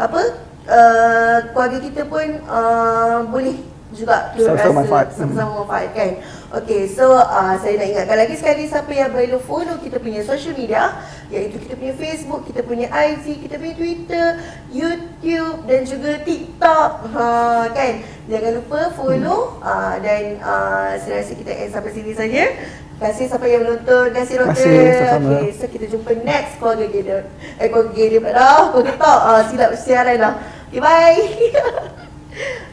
apa uh, keluarga kita pun uh, boleh juga sama-sama manfaat. sama-sama manfaat kan. Okay, so uh, saya nak ingatkan lagi sekali siapa yang belum follow kita punya social media iaitu kita punya Facebook, kita punya IG, kita punya Twitter, YouTube dan juga TikTok. Ha, kan? Jangan lupa follow hmm. uh, dan uh, saya rasa kita end sampai sini saja. Terima kasih siapa yang menonton. Terima kasih doktor. Terima kasih sama Okay, so kita jumpa next keluarga Gader. Eh, keluarga Gader pula. Keluarga Talk. Uh, silap siaran lah. Okay, bye.